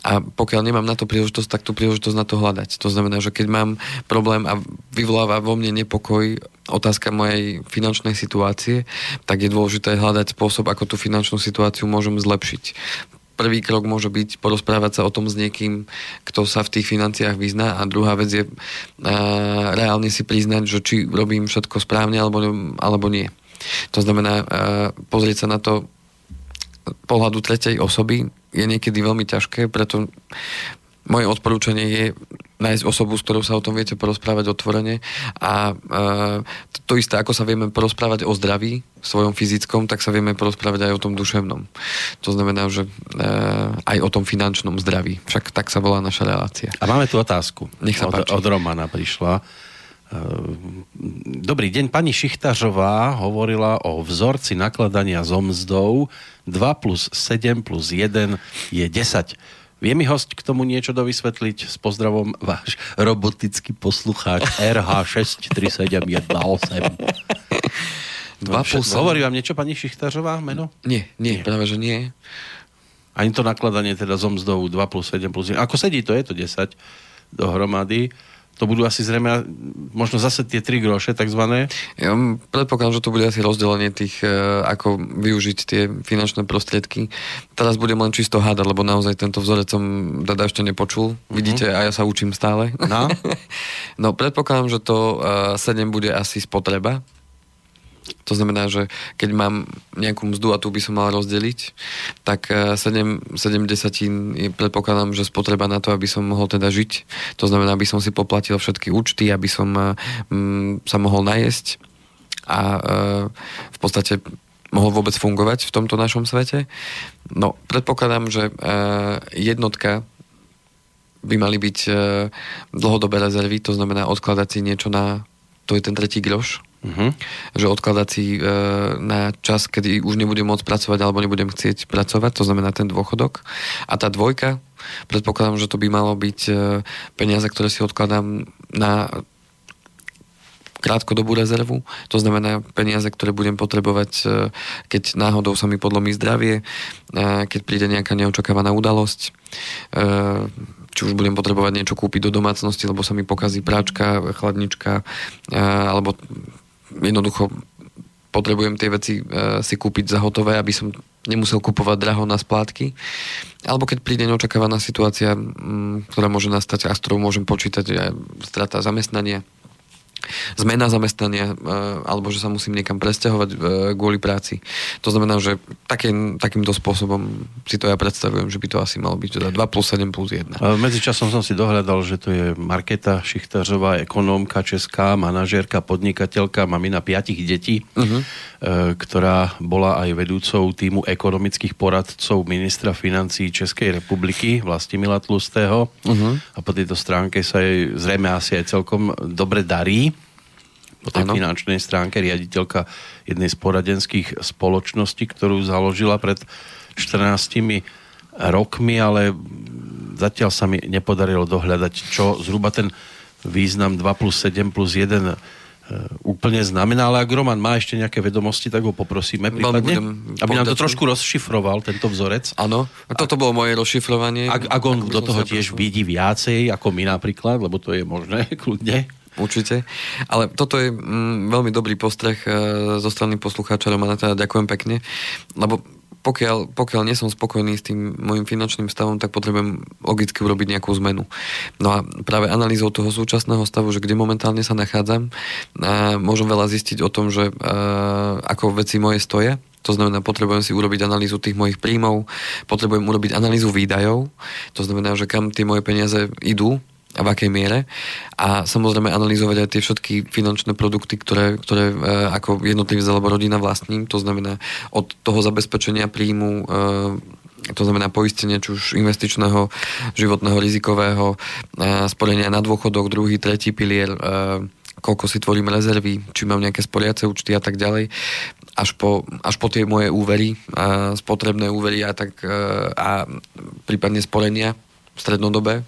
a pokiaľ nemám na to príležitosť, tak tú príležitosť na to hľadať. To znamená, že keď mám problém a vyvoláva vo mne nepokoj otázka mojej finančnej situácie, tak je dôležité hľadať spôsob, ako tú finančnú situáciu môžem zlepšiť. Prvý krok môže byť porozprávať sa o tom s niekým, kto sa v tých financiách vyzná a druhá vec je a, reálne si priznať, že či robím všetko správne alebo, alebo nie. To znamená a, pozrieť sa na to pohľadu tretej osoby je niekedy veľmi ťažké, preto moje odporúčanie je nájsť osobu, s ktorou sa o tom viete porozprávať otvorene a e, to, isté, ako sa vieme porozprávať o zdraví svojom fyzickom, tak sa vieme porozprávať aj o tom duševnom. To znamená, že e, aj o tom finančnom zdraví. Však tak sa volá naša relácia. A máme tu otázku. Nech sa od, páči. od Romana prišla. Ehm, Dobrý deň, pani Šichtažová hovorila o vzorci nakladania so mzdou 2 plus 7 plus 1 je 10. Vie mi host k tomu niečo dovysvetliť? S pozdravom váš robotický poslucháč RH63718. Dva plus sedem. Hovorí vám niečo pani Šichtažová meno? Nie, nie, práve že nie. Ani to nakladanie teda mzdou 2 plus 7 plus 1. Ako sedí to, je to 10 dohromady. To budú asi zrejme možno zase tie 3 groše takzvané. Ja predpokladám, že to bude asi rozdelenie tých, e, ako využiť tie finančné prostriedky. Teraz budem len čisto hádať, lebo naozaj tento vzorec som teda ešte nepočul. Vidíte, a ja sa učím stále. No. no predpokladám, že to e, 7 bude asi spotreba. To znamená, že keď mám nejakú mzdu a tu by som mal rozdeliť, tak e, 7, 7 desatín je predpokladám, že spotreba na to, aby som mohol teda žiť. To znamená, aby som si poplatil všetky účty, aby som mm, sa mohol najesť a e, v podstate mohol vôbec fungovať v tomto našom svete. No, predpokladám, že e, jednotka by mali byť e, dlhodobé rezervy, to znamená odkladať si niečo na, to je ten tretí groš, Uh-huh. že odkladať si e, na čas, kedy už nebudem môcť pracovať alebo nebudem chcieť pracovať, to znamená ten dôchodok. A tá dvojka, predpokladám, že to by malo byť e, peniaze, ktoré si odkladám na krátkodobú rezervu, to znamená peniaze, ktoré budem potrebovať, e, keď náhodou sa mi podlomí zdravie, e, keď príde nejaká neočakávaná udalosť, e, či už budem potrebovať niečo kúpiť do domácnosti, lebo sa mi pokazí práčka, chladnička, alebo jednoducho potrebujem tie veci e, si kúpiť za hotové, aby som nemusel kupovať draho na splátky. Alebo keď príde neočakávaná situácia, m, ktorá môže nastať a s ktorou môžem počítať, je strata zamestnania, zmena zamestnania e, alebo že sa musím niekam presťahovať e, kvôli práci. To znamená, že takým, takýmto spôsobom si to ja predstavujem, že by to asi malo byť teda 2 plus 7 plus 1. Medzičasom som si dohľadal, že to je Marketa Šichtařová, ekonómka česká, manažérka, podnikateľka, mamina piatich detí, uh-huh. ktorá bola aj vedúcou týmu ekonomických poradcov ministra financí Českej republiky, Vlastimila Tlustého. Uh-huh. A po tejto stránke sa jej zrejme asi aj celkom dobre darí po tej ano. finančnej stránke riaditeľka jednej z poradenských spoločností, ktorú založila pred 14 rokmi, ale zatiaľ sa mi nepodarilo dohľadať, čo zhruba ten význam 2 plus 7 plus 1 e, úplne znamená, ale ak Roman má ešte nejaké vedomosti, tak ho poprosíme prípadne, aby nám to trošku rozšifroval, tento vzorec. Áno, toto bolo moje rozšifrovanie. Ak, ak on do toho tiež vidí viacej, ako my napríklad, lebo to je možné, kľudne. Určite. Ale toto je mm, veľmi dobrý postreh e, zo strany poslucháča Romana, teda ďakujem pekne, lebo pokiaľ, pokiaľ nie som spokojný s tým môjim finančným stavom, tak potrebujem logicky urobiť nejakú zmenu. No a práve analýzou toho súčasného stavu, že kde momentálne sa nachádzam, a môžem veľa zistiť o tom, že a, ako veci moje stoja, to znamená, potrebujem si urobiť analýzu tých mojich príjmov, potrebujem urobiť analýzu výdajov, to znamená, že kam tie moje peniaze idú, a v akej miere. A samozrejme analyzovať aj tie všetky finančné produkty, ktoré, ktoré e, ako jednotlivý alebo rodina vlastním, to znamená od toho zabezpečenia príjmu e, to znamená poistenie či už investičného, životného, rizikového, e, sporenia na dôchodok, druhý, tretí pilier, e, koľko si tvorím rezervy, či mám nejaké sporiace účty a tak ďalej, až po, až po tie moje úvery, a spotrebné úvery a, tak, e, a prípadne sporenia v strednodobé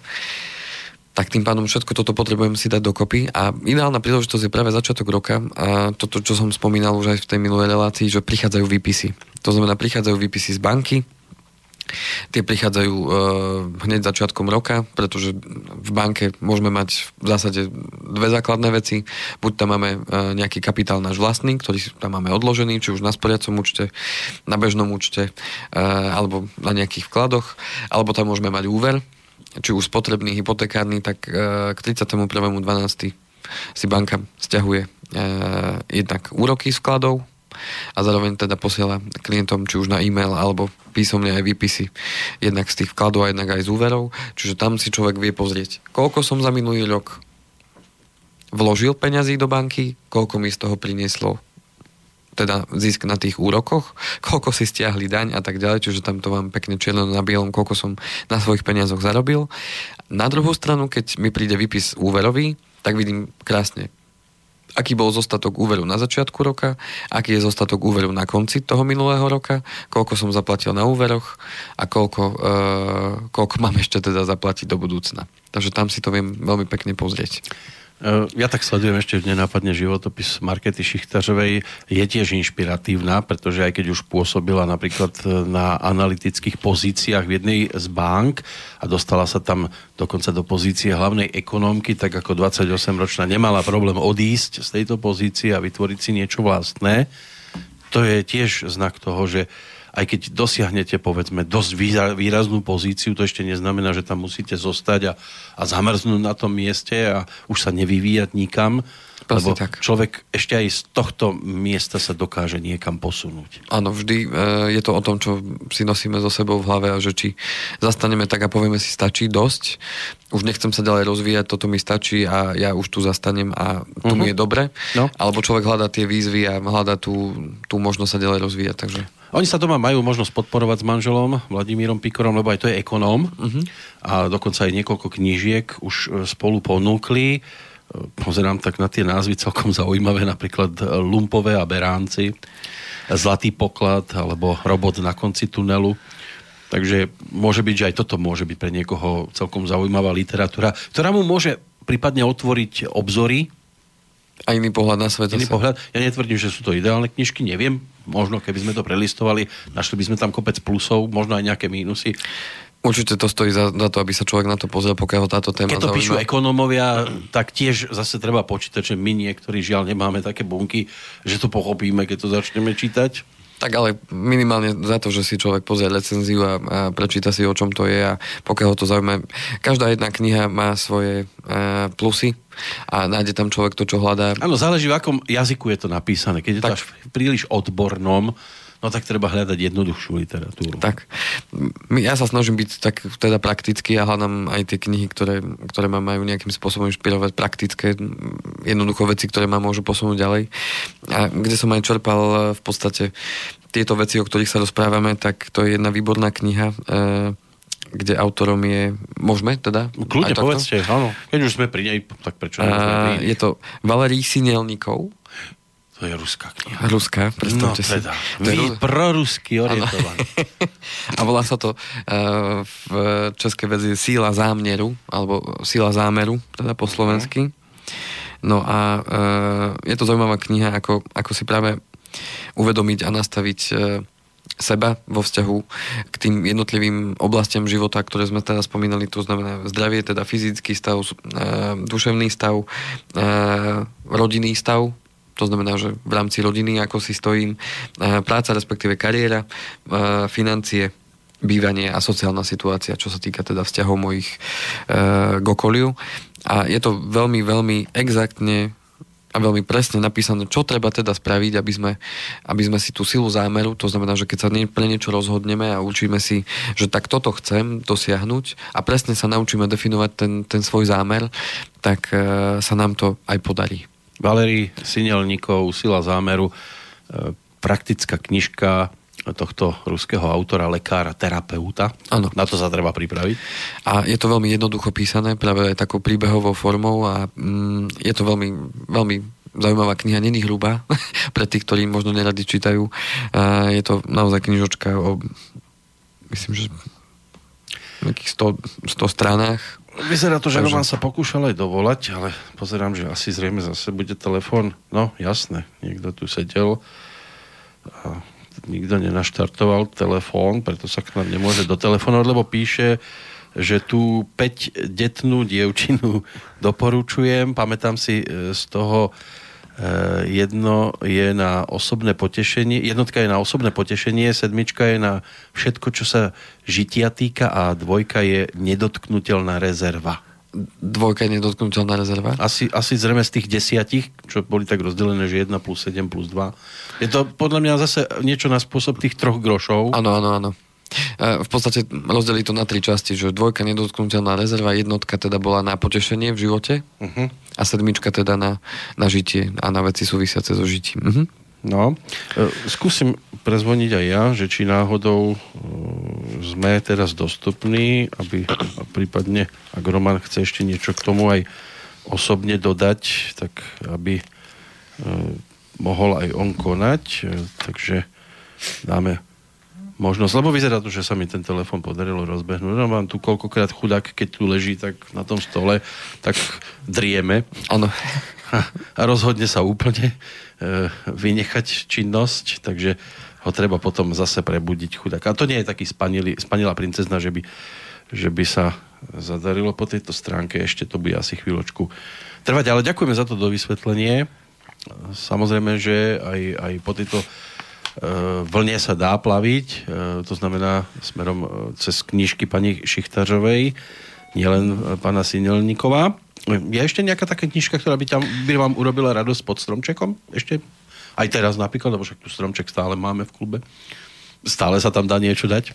tak tým pádom všetko toto potrebujem si dať dokopy a ideálna príležitosť je práve začiatok roka a toto, čo som spomínal už aj v tej minulej relácii, že prichádzajú výpisy. To znamená, prichádzajú výpisy z banky, Tie prichádzajú e, hneď začiatkom roka, pretože v banke môžeme mať v zásade dve základné veci. Buď tam máme e, nejaký kapitál náš vlastný, ktorý tam máme odložený, či už na sporiacom účte, na bežnom účte, e, alebo na nejakých vkladoch, alebo tam môžeme mať úver, či už spotrebný, hypotekárny, tak e, k 31.12. si banka stiahuje e, jednak úroky z a zároveň teda posiela klientom či už na e-mail alebo písomne aj výpisy jednak z tých vkladov a jednak aj z úverov. Čiže tam si človek vie pozrieť, koľko som za minulý rok vložil peňazí do banky, koľko mi z toho prinieslo teda zisk na tých úrokoch, koľko si stiahli daň a tak ďalej, čiže tam to mám pekne čierno na bielom, koľko som na svojich peniazoch zarobil. Na druhú stranu, keď mi príde výpis úverový, tak vidím krásne, aký bol zostatok úveru na začiatku roka, aký je zostatok úveru na konci toho minulého roka, koľko som zaplatil na úveroch a koľko, e, koľko mám ešte teda zaplatiť do budúcna. Takže tam si to viem veľmi pekne pozrieť. Ja tak sledujem ešte nenápadne životopis Markety Šichtařovej. Je tiež inšpiratívna, pretože aj keď už pôsobila napríklad na analytických pozíciách v jednej z bank a dostala sa tam dokonca do pozície hlavnej ekonómky, tak ako 28-ročná nemala problém odísť z tejto pozície a vytvoriť si niečo vlastné. To je tiež znak toho, že aj keď dosiahnete povedzme dosť výraznú pozíciu, to ešte neznamená, že tam musíte zostať a, a zamrznúť na tom mieste a už sa nevyvíjať nikam. Lebo tak. človek ešte aj z tohto miesta sa dokáže niekam posunúť. Áno, vždy e, je to o tom, čo si nosíme so sebou v hlave a že či zastaneme tak a povieme si stačí dosť, už nechcem sa ďalej rozvíjať, toto mi stačí a ja už tu zastanem a tu uh-huh. mi je dobre. No. Alebo človek hľadá tie výzvy a hľadá tú, tú možnosť sa ďalej rozvíjať. Takže... Oni sa doma majú možnosť podporovať s manželom Vladimírom Pikorom, lebo aj to je ekonóm uh-huh. a dokonca aj niekoľko knížiek už e, spolu ponúkli. E, pozerám tak na tie názvy celkom zaujímavé, napríklad Lumpové a Beránci, Zlatý poklad alebo Robot na konci tunelu. Takže môže byť, že aj toto môže byť pre niekoho celkom zaujímavá literatúra, ktorá mu môže prípadne otvoriť obzory a iný pohľad na svet. Iný pohľad. Ja netvrdím, že sú to ideálne knižky, neviem. Možno keby sme to prelistovali, našli by sme tam kopec plusov, možno aj nejaké mínusy. Určite to stojí za, za to, aby sa človek na to pozrel, pokiaľ ho táto téma Keď to zaujíma. píšu ekonómovia, tak tiež zase treba počítať, že my niektorí žiaľ nemáme také bunky, že to pochopíme, keď to začneme čítať. Tak ale minimálne za to, že si človek pozrie recenziu a, a prečíta si, o čom to je a pokiaľ ho to zaujíma. Každá jedna kniha má svoje uh, plusy a nájde tam človek to, čo hľadá. Áno, záleží v akom jazyku je to napísané. Keď je tak. to až príliš odbornom, No tak treba hľadať jednoduchšiu literatúru. Tak. Ja sa snažím byť tak teda praktický a hľadám aj tie knihy, ktoré, ktoré ma majú nejakým spôsobom inšpirovať praktické, jednoducho veci, ktoré ma môžu posunúť ďalej. A kde som aj čerpal e, v podstate tieto veci, o ktorých sa rozprávame, tak to je jedna výborná kniha, e, kde autorom je... Môžeme teda? Kľudne povedzte, áno. Keď už sme pri nej, tak prečo? A, je to Valerí Sinelníkov. To je ruská kniha. Ruská, predstavte no, teda. si. Vy Ru... prorusky orientovaný. a volá sa to uh, v českej verzii Síla zámieru, alebo Síla zámeru, teda po slovensky. No a uh, je to zaujímavá kniha, ako, ako si práve uvedomiť a nastaviť uh, seba vo vzťahu k tým jednotlivým oblastiam života, ktoré sme teda spomínali, to znamená zdravie, teda fyzický stav, duševný stav, rodinný stav, to znamená, že v rámci rodiny, ako si stojím, práca, respektíve kariéra, financie, bývanie a sociálna situácia, čo sa týka teda vzťahov mojich e, k okoliu. A je to veľmi, veľmi exaktne a veľmi presne napísané, čo treba teda spraviť, aby sme, aby sme si tú silu zámeru, to znamená, že keď sa pre niečo rozhodneme a učíme si, že tak toto chcem dosiahnuť a presne sa naučíme definovať ten, ten svoj zámer, tak e, sa nám to aj podarí. Valery Sinelníkov, Sila zámeru, e, praktická knižka tohto ruského autora, lekára, terapeuta. Ano. Na to sa treba pripraviť. A je to veľmi jednoducho písané, práve takou príbehovou formou a mm, je to veľmi, veľmi zaujímavá kniha, není hrubá, pre tých, ktorí možno neradi čítajú. A je to naozaj knižočka o myslím, že nejakých 100, 100 stranách Vyzerá to, že Takže... Roman sa pokúšal aj dovolať, ale pozerám, že asi zrejme zase bude telefón. No, jasné, niekto tu sedel a nikto nenaštartoval telefón, preto sa k nám nemôže dotelefonovať, lebo píše, že tú 5-detnú dievčinu doporučujem. Pamätám si e, z toho jedno je na osobné potešenie, jednotka je na osobné potešenie, sedmička je na všetko, čo sa žitia týka a dvojka je nedotknutelná rezerva. Dvojka je nedotknutelná rezerva? Asi, asi zrejme z tých desiatich, čo boli tak rozdelené, že 1 plus 7 plus 2. Je to podľa mňa zase niečo na spôsob tých troch grošov. Áno, áno, áno. E, v podstate rozdelí to na tri časti, že dvojka nedotknutelná rezerva, jednotka teda bola na potešenie v živote uh-huh. a sedmička teda na, na žitie a na veci súvisiace so žitím. Uh-huh. No, e, skúsim prezvoniť aj ja, že či náhodou e, sme teraz dostupní, aby prípadne, ak Roman chce ešte niečo k tomu aj osobne dodať, tak aby mohol aj on konať. Takže dáme možnosť, lebo vyzerá to, že sa mi ten telefon podarilo rozbehnúť. No mám tu koľkokrát chudák, keď tu leží tak na tom stole, tak drieme. Áno. A, rozhodne sa úplne e, vynechať činnosť, takže ho treba potom zase prebudiť chudák. A to nie je taký spanilý, spanilá princezna, že by, že by sa zadarilo po tejto stránke. Ešte to bude asi chvíľočku trvať. Ale ďakujeme za to do vysvetlenie. Samozrejme, že aj, aj po tejto vlne sa dá plaviť, eh, to znamená smerom eh, cez knižky pani Šichtařovej, nielen pána Sinelníková. Je ešte nejaká taká knižka, ktorá by, tam, by vám urobila radosť pod stromčekom? Ešte? Aj teraz napríklad, lebo však tu stromček stále máme v klube. Stále sa tam dá niečo dať?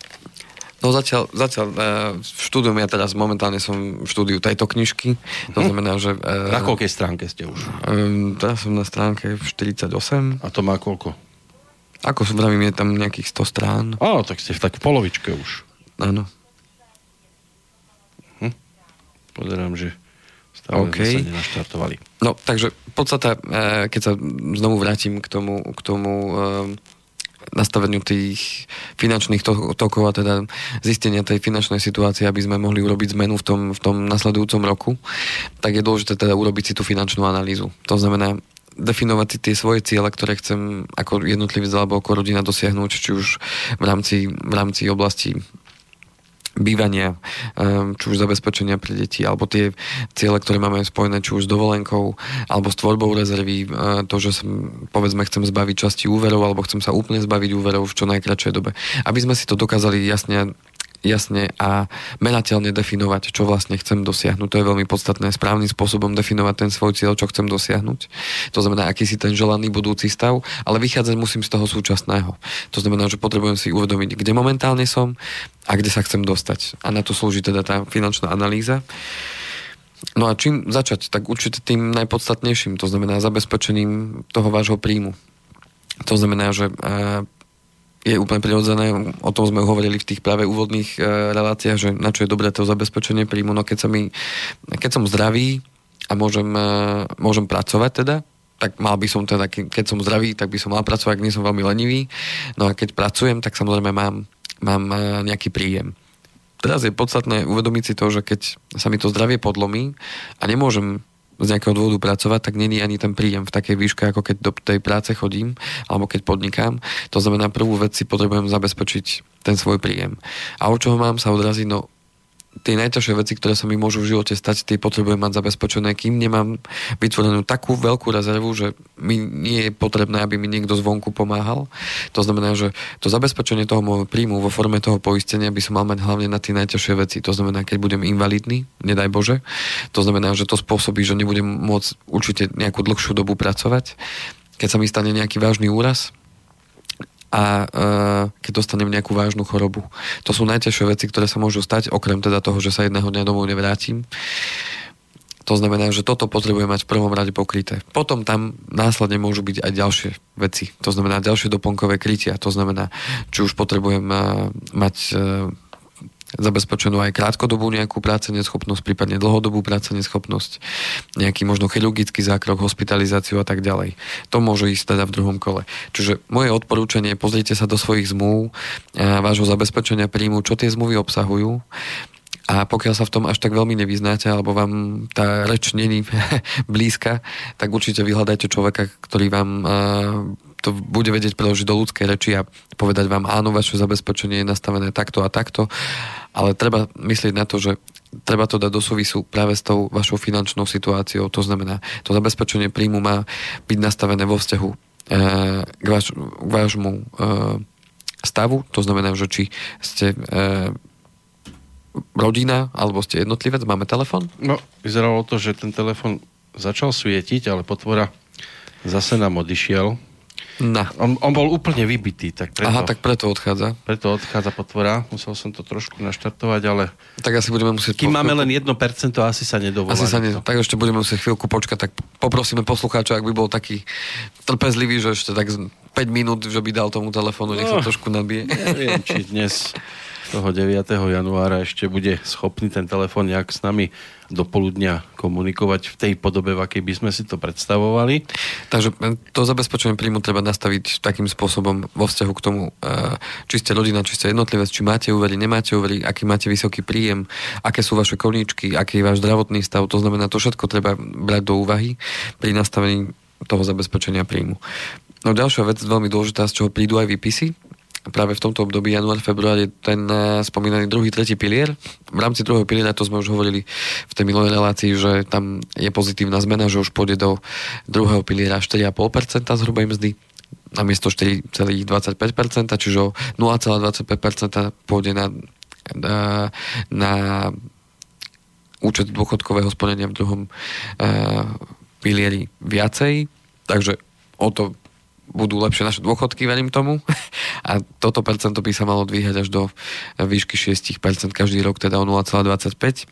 No zatiaľ, zatiaľ e, štúdium, ja teraz momentálne som v štúdiu tejto knižky, to hm. znamená, že... E, na koľkej stránke ste už? E, teraz som na stránke 48. A to má koľko? Ako som vravím, je tam nejakých 100 strán. Á, tak ste v tak polovičke už. Áno. Hm. Pozerám, že stále okay. sa nenaštartovali. No, takže podstata, e, keď sa znovu vrátim k tomu, k tomu e, nastaveniu tých finančných tokov a teda zistenia tej finančnej situácie, aby sme mohli urobiť zmenu v tom, v tom nasledujúcom roku, tak je dôležité teda urobiť si tú finančnú analýzu. To znamená, definovať si tie svoje ciele, ktoré chcem ako jednotlivý alebo ako rodina dosiahnuť, či už v rámci, v rámci oblasti bývania, um, či už zabezpečenia pre deti, alebo tie ciele, ktoré máme spojené či už s dovolenkou, alebo s tvorbou rezervy, uh, to, že som, povedzme, chcem zbaviť časti úverov, alebo chcem sa úplne zbaviť úverov v čo najkračšej dobe. Aby sme si to dokázali jasne jasne a merateľne definovať, čo vlastne chcem dosiahnuť. To je veľmi podstatné. Správnym spôsobom definovať ten svoj cieľ, čo chcem dosiahnuť. To znamená, aký si ten želaný budúci stav, ale vychádzať musím z toho súčasného. To znamená, že potrebujem si uvedomiť, kde momentálne som a kde sa chcem dostať. A na to slúži teda tá finančná analýza. No a čím začať? Tak určite tým najpodstatnejším, to znamená zabezpečením toho vášho príjmu. To znamená, že je úplne prirodzené, o tom sme hovorili v tých práve úvodných e, reláciách, že na čo je dobré to zabezpečenie príjmu, no keď, sa mi, keď som zdravý a môžem, e, môžem pracovať teda, tak mal by som teda, keď som zdravý, tak by som mal pracovať, ak nie som veľmi lenivý. No a keď pracujem, tak samozrejme mám, mám e, nejaký príjem. Teraz je podstatné uvedomiť si to, že keď sa mi to zdravie podlomí a nemôžem z nejakého dôvodu pracovať, tak není ani ten príjem v takej výške, ako keď do tej práce chodím, alebo keď podnikám. To znamená, prvú vec si potrebujem zabezpečiť ten svoj príjem. A od čoho mám sa odraziť? No tie najťažšie veci, ktoré sa mi môžu v živote stať, tie potrebujem mať zabezpečené, kým nemám vytvorenú takú veľkú rezervu, že mi nie je potrebné, aby mi niekto zvonku pomáhal. To znamená, že to zabezpečenie toho môjho príjmu vo forme toho poistenia by som mal mať hlavne na tie najťažšie veci. To znamená, keď budem invalidný, nedaj Bože, to znamená, že to spôsobí, že nebudem môcť určite nejakú dlhšiu dobu pracovať. Keď sa mi stane nejaký vážny úraz, a uh, keď dostanem nejakú vážnu chorobu. To sú najťažšie veci, ktoré sa môžu stať, okrem teda toho, že sa jedného dňa domov nevrátim. To znamená, že toto potrebujem mať v prvom rade pokryté. Potom tam následne môžu byť aj ďalšie veci. To znamená ďalšie doplnkové krytia. To znamená, či už potrebujem uh, mať uh, zabezpečenú aj krátkodobú nejakú práce neschopnosť, prípadne dlhodobú práce neschopnosť, nejaký možno chirurgický zákrok, hospitalizáciu a tak ďalej. To môže ísť teda v druhom kole. Čiže moje odporúčanie, pozrite sa do svojich zmluv, vášho zabezpečenia príjmu, čo tie zmluvy obsahujú a pokiaľ sa v tom až tak veľmi nevyznáte, alebo vám tá reč není blízka, tak určite vyhľadajte človeka, ktorý vám to bude vedieť preložiť do ľudskej reči a povedať vám, áno, vaše zabezpečenie je nastavené takto a takto, ale treba myslieť na to, že treba to dať do súvisu práve s tou vašou finančnou situáciou. To znamená, to zabezpečenie príjmu má byť nastavené vo vzťahu e, k, vaš, k vášmu e, stavu, to znamená, že či ste e, rodina, alebo ste jednotlivec, máme telefon? No, vyzeralo to, že ten telefon začal svietiť, ale potvora zase nám odišiel. No. On, on bol úplne vybitý, tak preto, Aha, tak preto odchádza. Preto odchádza potvora. Musel som to trošku naštartovať, ale... Tak asi budeme musieť... Kým máme len 1%, asi sa nedovolá. Asi sa ne... Tak ešte budeme musieť chvíľku počkať, tak poprosíme poslucháča, ak by bol taký trpezlivý, že ešte tak 5 minút, že by dal tomu telefónu, nech sa no, trošku nabije. Neviem, či dnes toho 9. januára ešte bude schopný ten telefón nejak s nami do poludnia komunikovať v tej podobe, v akej by sme si to predstavovali. Takže e, to zabezpečenie príjmu treba nastaviť takým spôsobom vo vzťahu k tomu, e, či ste rodina, či ste jednotlivec, či máte úvery, nemáte úvery, aký máte vysoký príjem, aké sú vaše koníčky, aký je váš zdravotný stav. To znamená, to všetko treba brať do úvahy pri nastavení toho zabezpečenia príjmu. No ďalšia vec, veľmi dôležitá, z čoho prídu aj výpisy, práve v tomto období január, február je ten uh, spomínaný druhý, tretí pilier. V rámci druhého piliera, to sme už hovorili v tej minulej relácii, že tam je pozitívna zmena, že už pôjde do druhého piliera 4,5% zhruba mzdy namiesto 4,25%, čiže 0,25% pôjde na, na, na účet dôchodkového sporenia v druhom uh, pilieri viacej, takže o to budú lepšie naše dôchodky, verím tomu. A toto percento by sa malo dvíhať až do výšky 6% každý rok, teda o 0,25.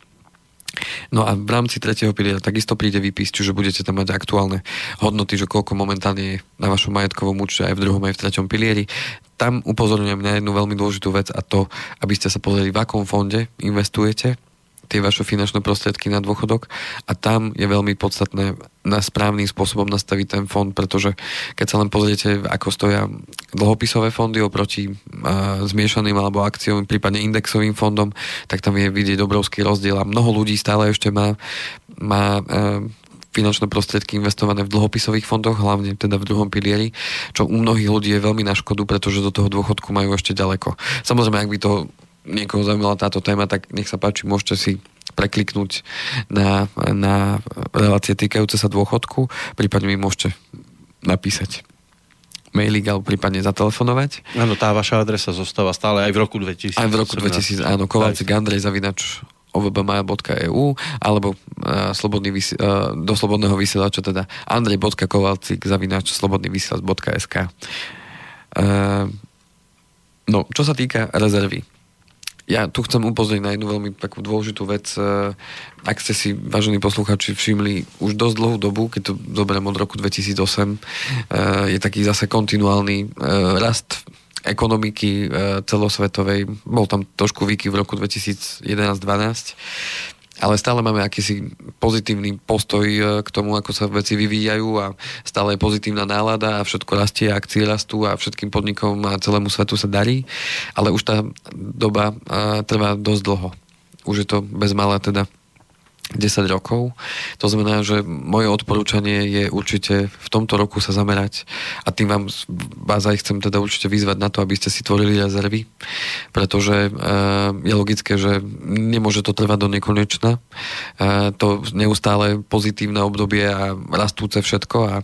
No a v rámci tretieho piliera takisto príde výpis, čiže budete tam mať aktuálne hodnoty, že koľko momentálne je na vašom majetkovom účte aj v druhom, aj v treťom pilieri. Tam upozorňujem na jednu veľmi dôležitú vec a to, aby ste sa pozreli, v akom fonde investujete, tie vaše finančné prostriedky na dôchodok a tam je veľmi podstatné na správnym spôsobom nastaviť ten fond, pretože keď sa len pozriete, ako stoja dlhopisové fondy oproti uh, zmiešaným alebo akciovým, prípadne indexovým fondom, tak tam je vidieť obrovský rozdiel a mnoho ľudí stále ešte má, má uh, finančné prostriedky investované v dlhopisových fondoch, hlavne teda v druhom pilieri, čo u mnohých ľudí je veľmi na škodu, pretože do toho dôchodku majú ešte ďaleko. Samozrejme, ak by to niekoho zaujímala táto téma, tak nech sa páči, môžete si prekliknúť na, na relácie týkajúce sa dôchodku, prípadne mi môžete napísať mailing alebo prípadne zatelefonovať. Áno, tá vaša adresa zostáva stále aj v roku 2000. Aj v roku 2000, áno, kovalcik Andrej Zavinač ovbmaja.eu alebo uh, slobodný vysi- uh, do slobodného vysielača teda andrej.kovalcik zavinač slobodný vysielač.sk uh, No, čo sa týka rezervy ja tu chcem upozorniť na jednu veľmi takú dôležitú vec. E, ak ste si, vážení posluchači, všimli už dosť dlhú dobu, keď to zoberiem od roku 2008, e, je taký zase kontinuálny e, rast ekonomiky celosvetovej. Bol tam trošku výky v roku 2011-2012 ale stále máme akýsi pozitívny postoj e, k tomu, ako sa veci vyvíjajú a stále je pozitívna nálada a všetko rastie, akcie rastú a všetkým podnikom a celému svetu sa darí, ale už tá doba e, trvá dosť dlho. Už je to bez malé teda 10 rokov. To znamená, že moje odporúčanie je určite v tomto roku sa zamerať a tým vám, vás aj chcem teda určite vyzvať na to, aby ste si tvorili rezervy, pretože e, je logické, že nemôže to trvať do nekonečna. E, to neustále pozitívne obdobie a rastúce všetko a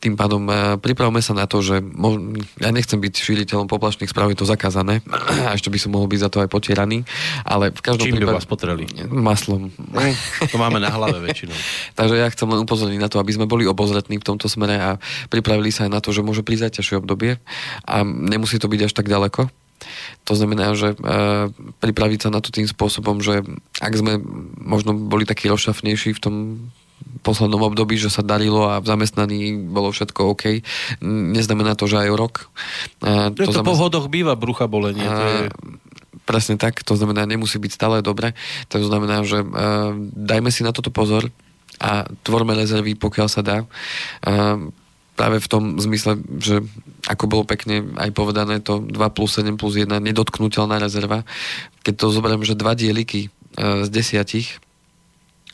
tým pádom e, pripravme sa na to, že mo, ja nechcem byť šíriteľom poplašných správ, je to zakázané a ešte by som mohol byť za to aj potieraný, ale v každom Čím prípade... by vás potreli? Maslom. To máme na hlave väčšinou. Takže ja chcem len upozorniť na to, aby sme boli obozretní v tomto smere a pripravili sa aj na to, že môže prísť aj ťažšie obdobie a nemusí to byť až tak ďaleko. To znamená, že e, pripraviť sa na to tým spôsobom, že ak sme možno boli takí rozšafnejší v tom poslednom období, že sa darilo a v zamestnaní bolo všetko OK. Neznamená to, že aj rok. E, to, to zamest... po hodoch býva brucha bolenie. To je... Presne tak, to znamená, nemusí byť stále dobre. To znamená, že uh, dajme si na toto pozor a tvorme rezervy, pokiaľ sa dá. Uh, práve v tom zmysle, že ako bolo pekne aj povedané, to 2 plus 7 plus 1 nedotknutelná rezerva. Keď to zoberiem, že dva dieliky uh, z desiatich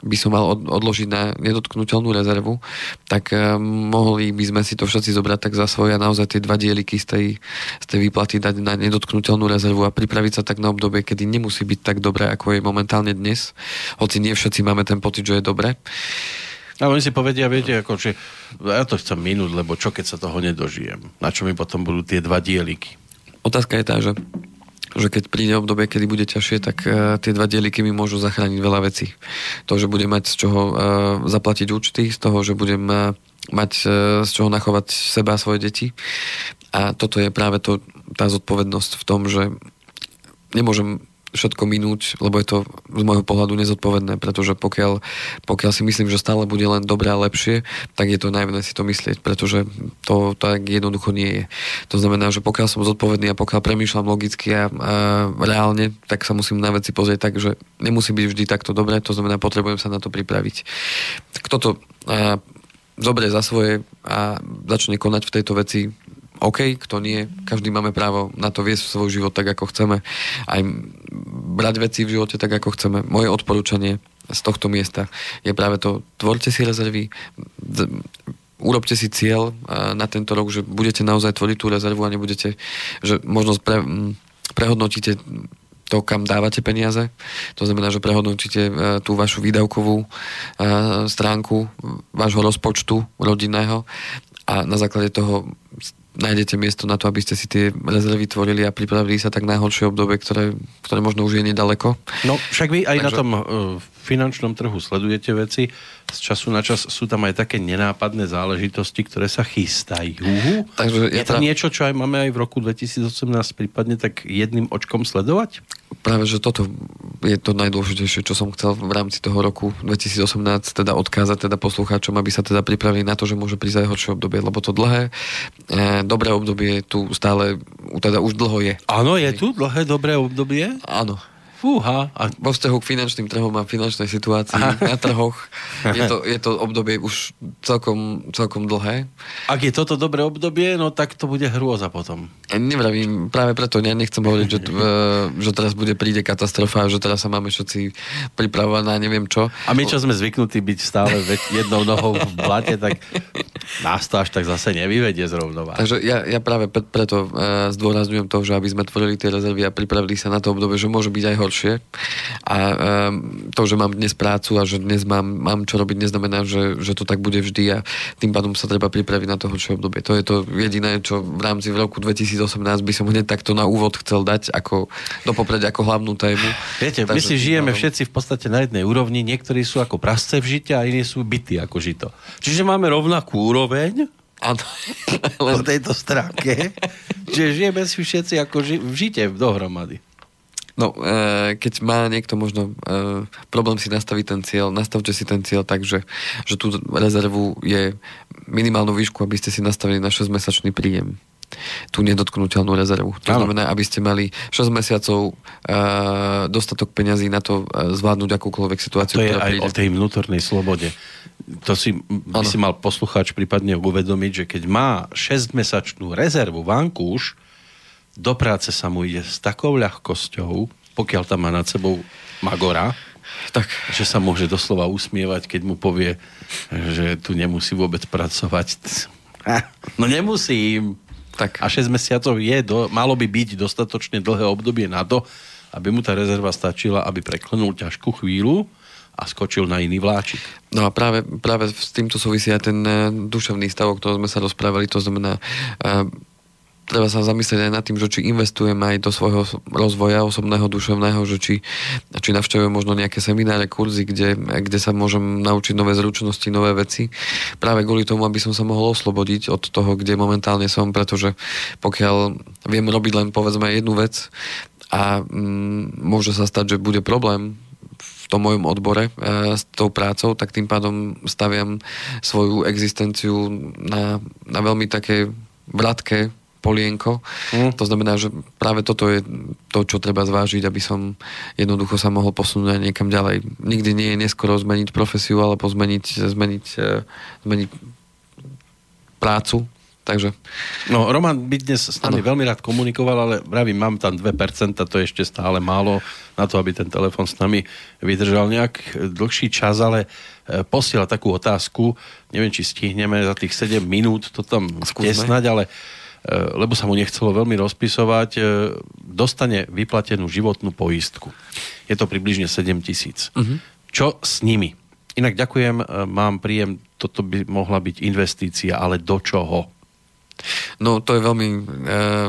by som mal odložiť na nedotknutelnú rezervu, tak uh, mohli by sme si to všetci zobrať tak za svoje a naozaj tie dva dieliky z tej, z tej výplaty dať na nedotknutelnú rezervu a pripraviť sa tak na obdobie, kedy nemusí byť tak dobré, ako je momentálne dnes. Hoci nie všetci máme ten pocit, že je dobré. A oni si povedia, viete, ako, že ja to chcem minúť, lebo čo keď sa toho nedožijem? Na čo mi potom budú tie dva dieliky? Otázka je tá, že že keď príde obdobie, kedy bude ťažšie, tak uh, tie dva dieliky mi môžu zachrániť veľa vecí. To, že budem mať z čoho uh, zaplatiť účty, z toho, že budem uh, mať uh, z čoho nachovať seba a svoje deti. A toto je práve to, tá zodpovednosť v tom, že nemôžem všetko minúť, lebo je to z môjho pohľadu nezodpovedné, pretože pokiaľ, pokiaľ si myslím, že stále bude len dobré a lepšie, tak je to najmä si to myslieť, pretože to tak jednoducho nie je. To znamená, že pokiaľ som zodpovedný a pokiaľ premýšľam logicky a, a reálne, tak sa musím na veci pozrieť tak, že nemusí byť vždy takto dobré, to znamená, potrebujem sa na to pripraviť. Kto to a, dobre za svoje a začne konať v tejto veci OK, kto nie, každý máme právo na to viesť svoj život tak, ako chceme. Aj brať veci v živote tak, ako chceme. Moje odporúčanie z tohto miesta je práve to, tvorte si rezervy, urobte si cieľ na tento rok, že budete naozaj tvoriť tú rezervu a nebudete, že možno pre, prehodnotíte to, kam dávate peniaze. To znamená, že prehodnotíte e, tú vašu výdavkovú e, stránku vášho rozpočtu rodinného a na základe toho nájdete miesto na to, aby ste si tie rezervy tvorili a pripravili sa tak najhoršie obdobie, ktoré, ktoré možno už je nedaleko. No však vy aj Takže... na tom uh, finančnom trhu sledujete veci. Z času na čas sú tam aj také nenápadné záležitosti, ktoré sa chystajú. Takže je to pra... niečo, čo aj máme aj v roku 2018 prípadne tak jedným očkom sledovať? Práve, že toto je to najdôležitejšie, čo som chcel v rámci toho roku 2018 teda odkázať teda poslucháčom, aby sa teda pripravili na to, že môže prísť aj horšie obdobie, lebo to dlhé, e, dobré obdobie tu stále, teda už dlho je. Áno, je tu dlhé, dobré obdobie? Áno. Fúha. A vo vzťahu k finančným trhom a finančnej situácii Aha. na trhoch je to, je to obdobie už celkom, celkom dlhé. ak je toto dobré obdobie, no tak to bude hrôza potom. Nevravím, práve preto ja nechcem hovoriť, že, t- e, že teraz bude príde katastrofa že teraz sa máme všetci pripravovať na neviem čo. A my, čo sme zvyknutí byť stále jednou nohou v blate, tak nás to až tak zase nevyvedie z rovnováhy. Takže ja, ja práve pre, preto uh, zdôrazňujem to, že aby sme tvorili tie rezervy a pripravili sa na to obdobie, že môže byť aj horšie. A um, to, že mám dnes prácu a že dnes mám, mám čo robiť, neznamená, že, že to tak bude vždy a tým pádom sa treba pripraviť na to horšie obdobie. To je to jediné, čo v rámci v roku 2018 by som hneď takto na úvod chcel dať ako do popredia ako hlavnú tému. Viete, my Takže si tým žijeme pádom- všetci v podstate na jednej úrovni, niektorí sú ako prasce v žite a iní sú bytí ako žito. Čiže máme rovnakú úroveň Áno, po len tejto stránke, že žijeme si všetci ako ži- v žite dohromady. No, e, keď má niekto možno e, problém si nastaviť ten cieľ, nastavte si ten cieľ tak, že, že tú rezervu je minimálnu výšku, aby ste si nastavili na 6-mesačný príjem tú nedotknutelnú rezervu. To Áno. znamená, aby ste mali 6 mesiacov e, dostatok peňazí na to e, zvládnuť akúkoľvek situáciu, To je aj príde. o tej vnútornej slobode. To si by Áno. si mal poslucháč prípadne uvedomiť, že keď má 6-mesačnú rezervu vankúš, do práce sa mu ide s takou ľahkosťou, pokiaľ tam má nad sebou Magora, Tak, že sa môže doslova usmievať, keď mu povie, že tu nemusí vôbec pracovať. No nemusím. tak. A 6 mesiacov je, do, malo by byť dostatočne dlhé obdobie na to, aby mu tá rezerva stačila, aby preklenul ťažkú chvíľu a skočil na iný vláčik. No a práve, práve s týmto súvisí aj ten e, duševný stav, o ktorom sme sa rozprávali, to znamená, e, treba sa zamyslieť aj nad tým, že či investujem aj do svojho rozvoja osobného, duševného, že či, či navštevujem možno nejaké semináre, kurzy, kde, kde sa môžem naučiť nové zručnosti, nové veci. Práve kvôli tomu, aby som sa mohol oslobodiť od toho, kde momentálne som, pretože pokiaľ viem robiť len povedzme jednu vec a mm, môže sa stať, že bude problém tom mojom odbore e, s tou prácou, tak tým pádom staviam svoju existenciu na, na veľmi také vratké polienko. Mm. To znamená, že práve toto je to, čo treba zvážiť, aby som jednoducho sa mohol posunúť aj niekam ďalej. Nikdy nie je neskoro zmeniť profesiu alebo zmeniť, zmeniť, zmeniť prácu. Takže No, Roman by dnes s nami Áno. veľmi rád komunikoval, ale vravím, mám tam 2%, to je ešte stále málo na to, aby ten telefon s nami vydržal nejak dlhší čas, ale e, posiela takú otázku, neviem, či stihneme za tých 7 minút to tam Skúsme. tesnať, ale lebo sa mu nechcelo veľmi rozpisovať, e, dostane vyplatenú životnú poistku. Je to približne 7 tisíc. Mhm. Čo s nimi? Inak ďakujem, e, mám príjem, toto by mohla byť investícia, ale do čoho? No to je veľmi e,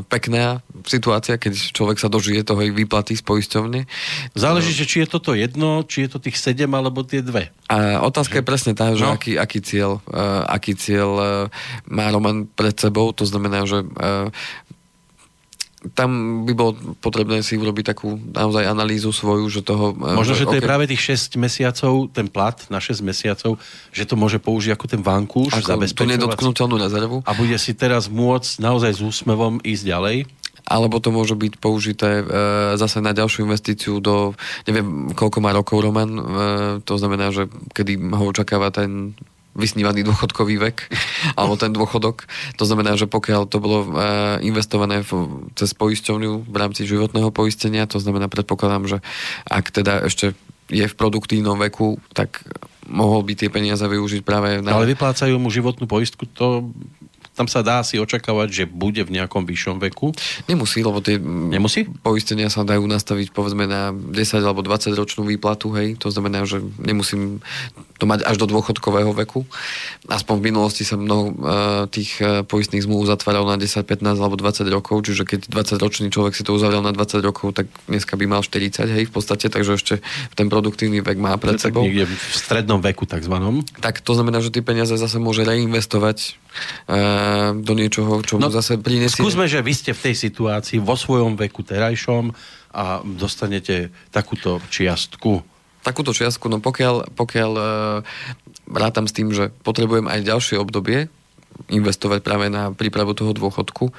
pekná situácia, keď človek sa dožije toho ich výplaty z poisťovne. Záleží, že či je toto jedno, či je to tých sedem, alebo tie dve. A otázka je presne tá, že No. aký, aký cieľ, uh, aký cieľ uh, má Roman pred sebou, to znamená, že uh, tam by bolo potrebné si urobiť takú naozaj analýzu svoju, že toho... uh, Možno, že to je ok, práve tých 6 mesiacov, ten plat na 6 mesiacov, že to môže použiť ako ten vankúš, ako tú nedotknutelnú rezervu, A bude si teraz môcť naozaj s úsmevom ísť ďalej. alebo to môže byť použité e, zase na ďalšiu investíciu do, neviem, koľko má rokov Roman, e, to znamená, že kedy ho očakáva ten vysnívaný dôchodkový vek, alebo ten dôchodok. To znamená, že pokiaľ to bolo e, investované v, cez poisťovňu v rámci životného poistenia, to znamená, predpokladám, že ak teda ešte je v produktívnom veku, tak mohol by tie peniaze využiť práve na... Ale vyplácajú mu životnú poistku, to tam sa dá si očakávať, že bude v nejakom vyššom veku. Nemusí, lebo tie Nemusí? poistenia sa dajú nastaviť povedzme na 10 alebo 20 ročnú výplatu, hej. To znamená, že nemusím to mať až do dôchodkového veku. Aspoň v minulosti sa mnoho uh, tých uh, poistných zmluv zatváralo na 10, 15 alebo 20 rokov, čiže keď 20 ročný človek si to uzavrel na 20 rokov, tak dneska by mal 40, hej, v podstate, takže ešte ten produktívny vek má pred Tak sebou. niekde v strednom veku takzvanom. Tak to znamená, že tie peniaze zase môže reinvestovať do niečoho, čo mu No, zase prinesie... Skúsme, že vy ste v tej situácii vo svojom veku terajšom a dostanete takúto čiastku. takúto čiastku, no pokiaľ, pokiaľ uh, rátam s tým, že potrebujem aj ďalšie obdobie investovať práve na prípravu toho dôchodku,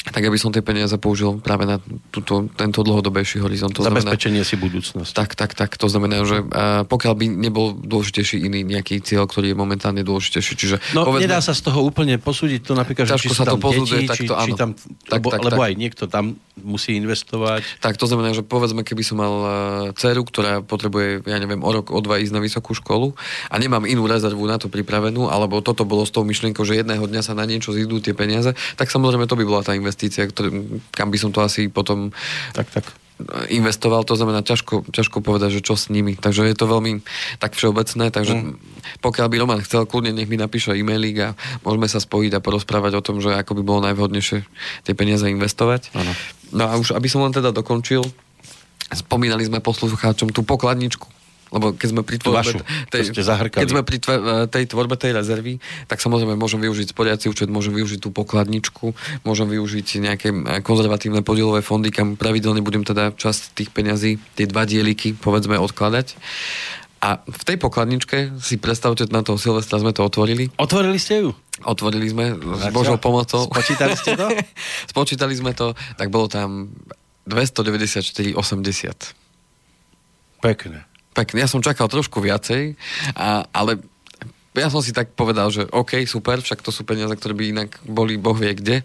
tak aby som tie peniaze použil práve na túto, tento dlhodobejší horizont. To znamená, Zabezpečenie si budúcnosti. tak, tak, tak. To znamená, že uh, pokiaľ by nebol dôležitejší iný nejaký cieľ, ktorý je momentálne dôležitejší. Čiže No, nedá sa z toho úplne posúdiť to napríklad, že či sa to tam posudzuje, deti, tak či, to či áno. tam, Tak, lebo, tak, lebo tak. aj niekto tam musí investovať. Tak to znamená, že povedzme, keby som mal uh, dceru, ktorá potrebuje, ja neviem, o rok, o dva ísť na vysokú školu a nemám inú rezervu na to pripravenú, alebo toto bolo s tou myšlienkou, že jedného dňa sa na niečo zídu tie peniaze, tak samozrejme to by bola tá investícia, ktorý, kam by som to asi potom Tak, tak. Investoval, to znamená ťažko, ťažko povedať, že čo s nimi. Takže je to veľmi tak všeobecné, takže mm. pokiaľ by Roman chcel, kľudne nech mi napíše e-mailik a môžeme sa spojiť a porozprávať o tom, že ako by bolo najvhodnejšie tie peniaze investovať. Áno. No a už, aby som len teda dokončil, spomínali sme poslucháčom tú pokladničku. Lebo keď sme pri tvorbe, vašu, zahrkali. keď sme pri tve, tej tvorbe tej rezervy, tak samozrejme môžem využiť sporiaci účet, môžem využiť tú pokladničku, môžem využiť nejaké eh, konzervatívne podielové fondy, kam pravidelne budem teda časť tých peňazí, tie dva dieliky, povedzme, odkladať. A v tej pokladničke si predstavte, na toho Silvestra sme to otvorili. Otvorili ste ju? Otvorili sme s? Božou pomocou. Spočítali ste to? Spočítali sme to, tak bolo tam 294,80. Pekné. Pekne, ja som čakal trošku viacej, a, ale ja som si tak povedal, že OK, super, však to sú peniaze, ktoré by inak boli boh vie kde.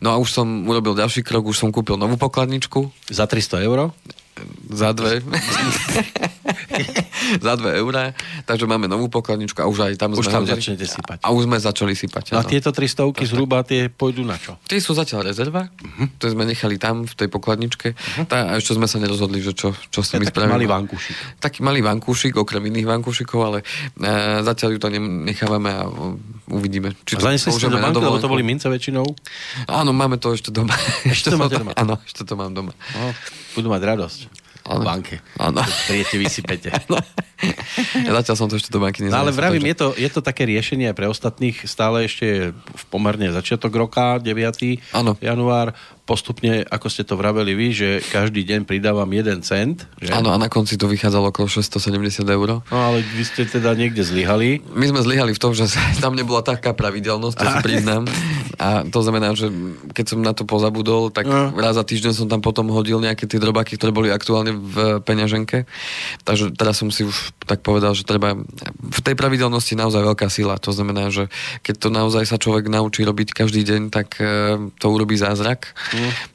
No a už som urobil ďalší krok, už som kúpil novú pokladničku Za 300 eur? Za dve. za dve eurá. Takže máme novú pokladničku a už aj tam Už sme tam hodili. začnete sypať. A už sme začali sypať. A tieto 300 zhruba tie pôjdu na čo? Tie sú zatiaľ rezerva, uh-huh. to sme nechali tam v tej pokladničke uh-huh. tá, a ešte sme sa nerozhodli, že čo, čo s To nimi je taký spravíme. malý vankúšik. Taký malý vankúšik, okrem iných vankúšikov, ale e, zatiaľ ju to ne- nechávame a o, uvidíme. A Či zanesli ste do banky, lebo to boli mince väčšinou? Áno, máme to ešte doma. Ešte to máte doma? Áno, ešte to mám doma. No, budú mať radosť. V banke. Áno. Prijete, vysypete. Ja zatiaľ som to ešte do banky No ale vravím, takže- je to, je to také riešenie aj pre ostatných. Stále ešte je v pomerne začiatok roka, 9. Áno. január. Postupne, ako ste to vraveli vy, že každý deň pridávam 1 cent. Že? Áno, a na konci to vychádzalo okolo 670 eur. No ale vy ste teda niekde zlyhali. My sme zlyhali v tom, že tam nebola taká pravidelnosť, to si priznám. A to znamená, že keď som na to pozabudol, tak No. raz za týždeň som tam potom hodil nejaké tie drobáky, ktoré boli aktuálne v peňaženke. Takže teraz som si už tak povedal, že treba v tej pravidelnosti naozaj veľká sila. To znamená, že keď to naozaj sa človek naučí robiť každý deň, tak e, to urobí zázrak.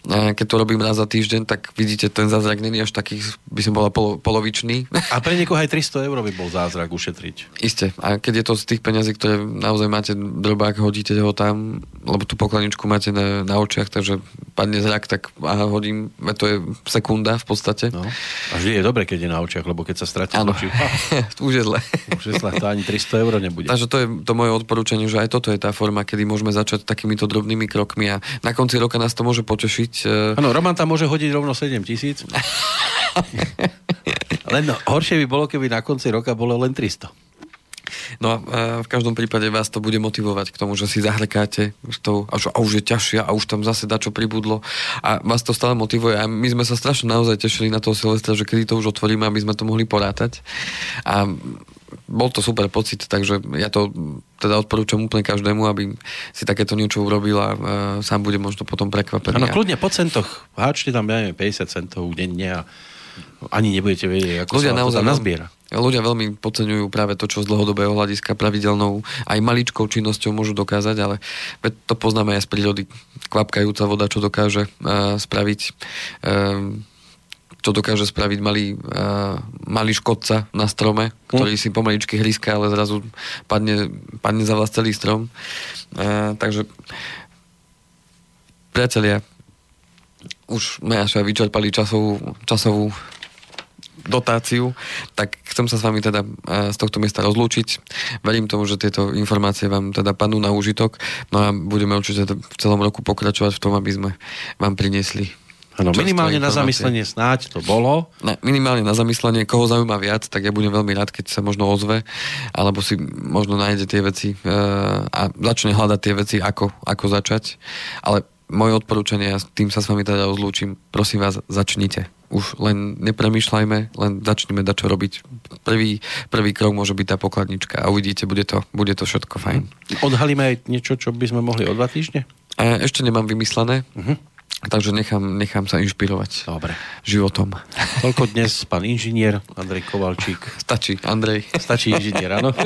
A keď to robím raz za týždeň, tak vidíte, ten zázrak není až taký, by som bola polo, polovičný. A pre niekoho aj 300 eur by bol zázrak ušetriť. Isté. A keď je to z tých peňazí, ktoré naozaj máte drobák, hodíte ho tam, lebo tú pokladničku máte na, na očiach, takže padne zrak, tak a hodím, to je sekunda v podstate. No. A vždy je dobre, keď je na očiach, lebo keď sa stratí ha, Už je zle. už je zle, to ani 300 eur nebude. Takže to je to moje odporúčanie, že aj toto je tá forma, kedy môžeme začať takýmito drobnými krokmi a na konci roka nás to môže potešiť. e, Áno, Roman tam môže hodiť rovno 7 tisíc. Len horšie by bolo, keby na konci roka bolo len 300. No a v každom prípade vás to bude motivovať k tomu, že si tou, a, že, a už je ťažšia a už tam zase dačo pribudlo a vás to stále motivuje a my sme sa strašne naozaj tešili na toho Silvestra, že kedy to už otvoríme, aby sme to mohli porátať a bol to super pocit, takže ja to teda odporúčam úplne každému, aby si takéto niečo urobil a e, sám bude možno potom prekvapený. Áno, kľudne po centoch. Háčte tam, ja neviem, 50 centov denne a ani nebudete vedieť, ako ľudia sa to naozaj veľmi- nazbiera. Ľudia veľmi podceňujú práve to, čo z dlhodobého hľadiska pravidelnou aj maličkou činnosťou môžu dokázať, ale to poznáme aj z prírody. Kvapkajúca voda, čo dokáže uh, spraviť um, čo dokáže spraviť malý, uh, malý škodca na strome, ktorý si pomaličky hríska, ale zrazu padne, padne za vás celý strom. Uh, takže priatelia, už sme až vyčerpali časovú, časovú dotáciu, tak chcem sa s vami teda eh, z tohto miesta rozlúčiť. Verím tomu, že tieto informácie vám teda padnú na úžitok, no a budeme určite v celom roku pokračovať v tom, aby sme vám priniesli čerstvé minimálne na zamyslenie snáď to bolo. Na, minimálne na zamyslenie, koho zaujíma viac, tak ja budem veľmi rád, keď sa možno ozve, alebo si možno nájde tie veci e, a začne hľadať tie veci, ako, ako začať. Ale moje odporúčanie, a tým sa s vami teda rozlúčim, prosím vás, začnite. Už len nepremýšľajme, len začneme dať čo robiť. Prvý, prvý krok môže byť tá pokladnička a uvidíte, bude to, bude to všetko fajn. Odhalíme aj niečo, čo by sme mohli o dva týždne? E, ešte nemám vymyslené, uh-huh. takže nechám, nechám sa inšpirovať Dobre. životom. Toľko dnes pán inžinier Andrej Kovalčík. Stačí, Andrej. Stačí inžinier, áno.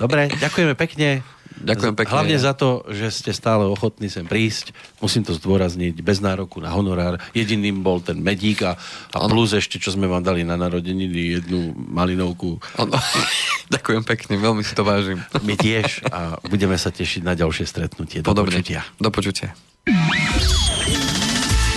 Dobre, ďakujeme pekne. Ďakujem pekne. Hlavne za to, že ste stále ochotní sem prísť. Musím to zdôrazniť, bez nároku na honorár. Jediným bol ten medík a, a plus ešte, čo sme vám dali na narodeniny, jednu malinovku. Ano. Ďakujem pekne, veľmi si to vážim. My tiež a budeme sa tešiť na ďalšie stretnutie. Do Podobne. počutia. Do počutia.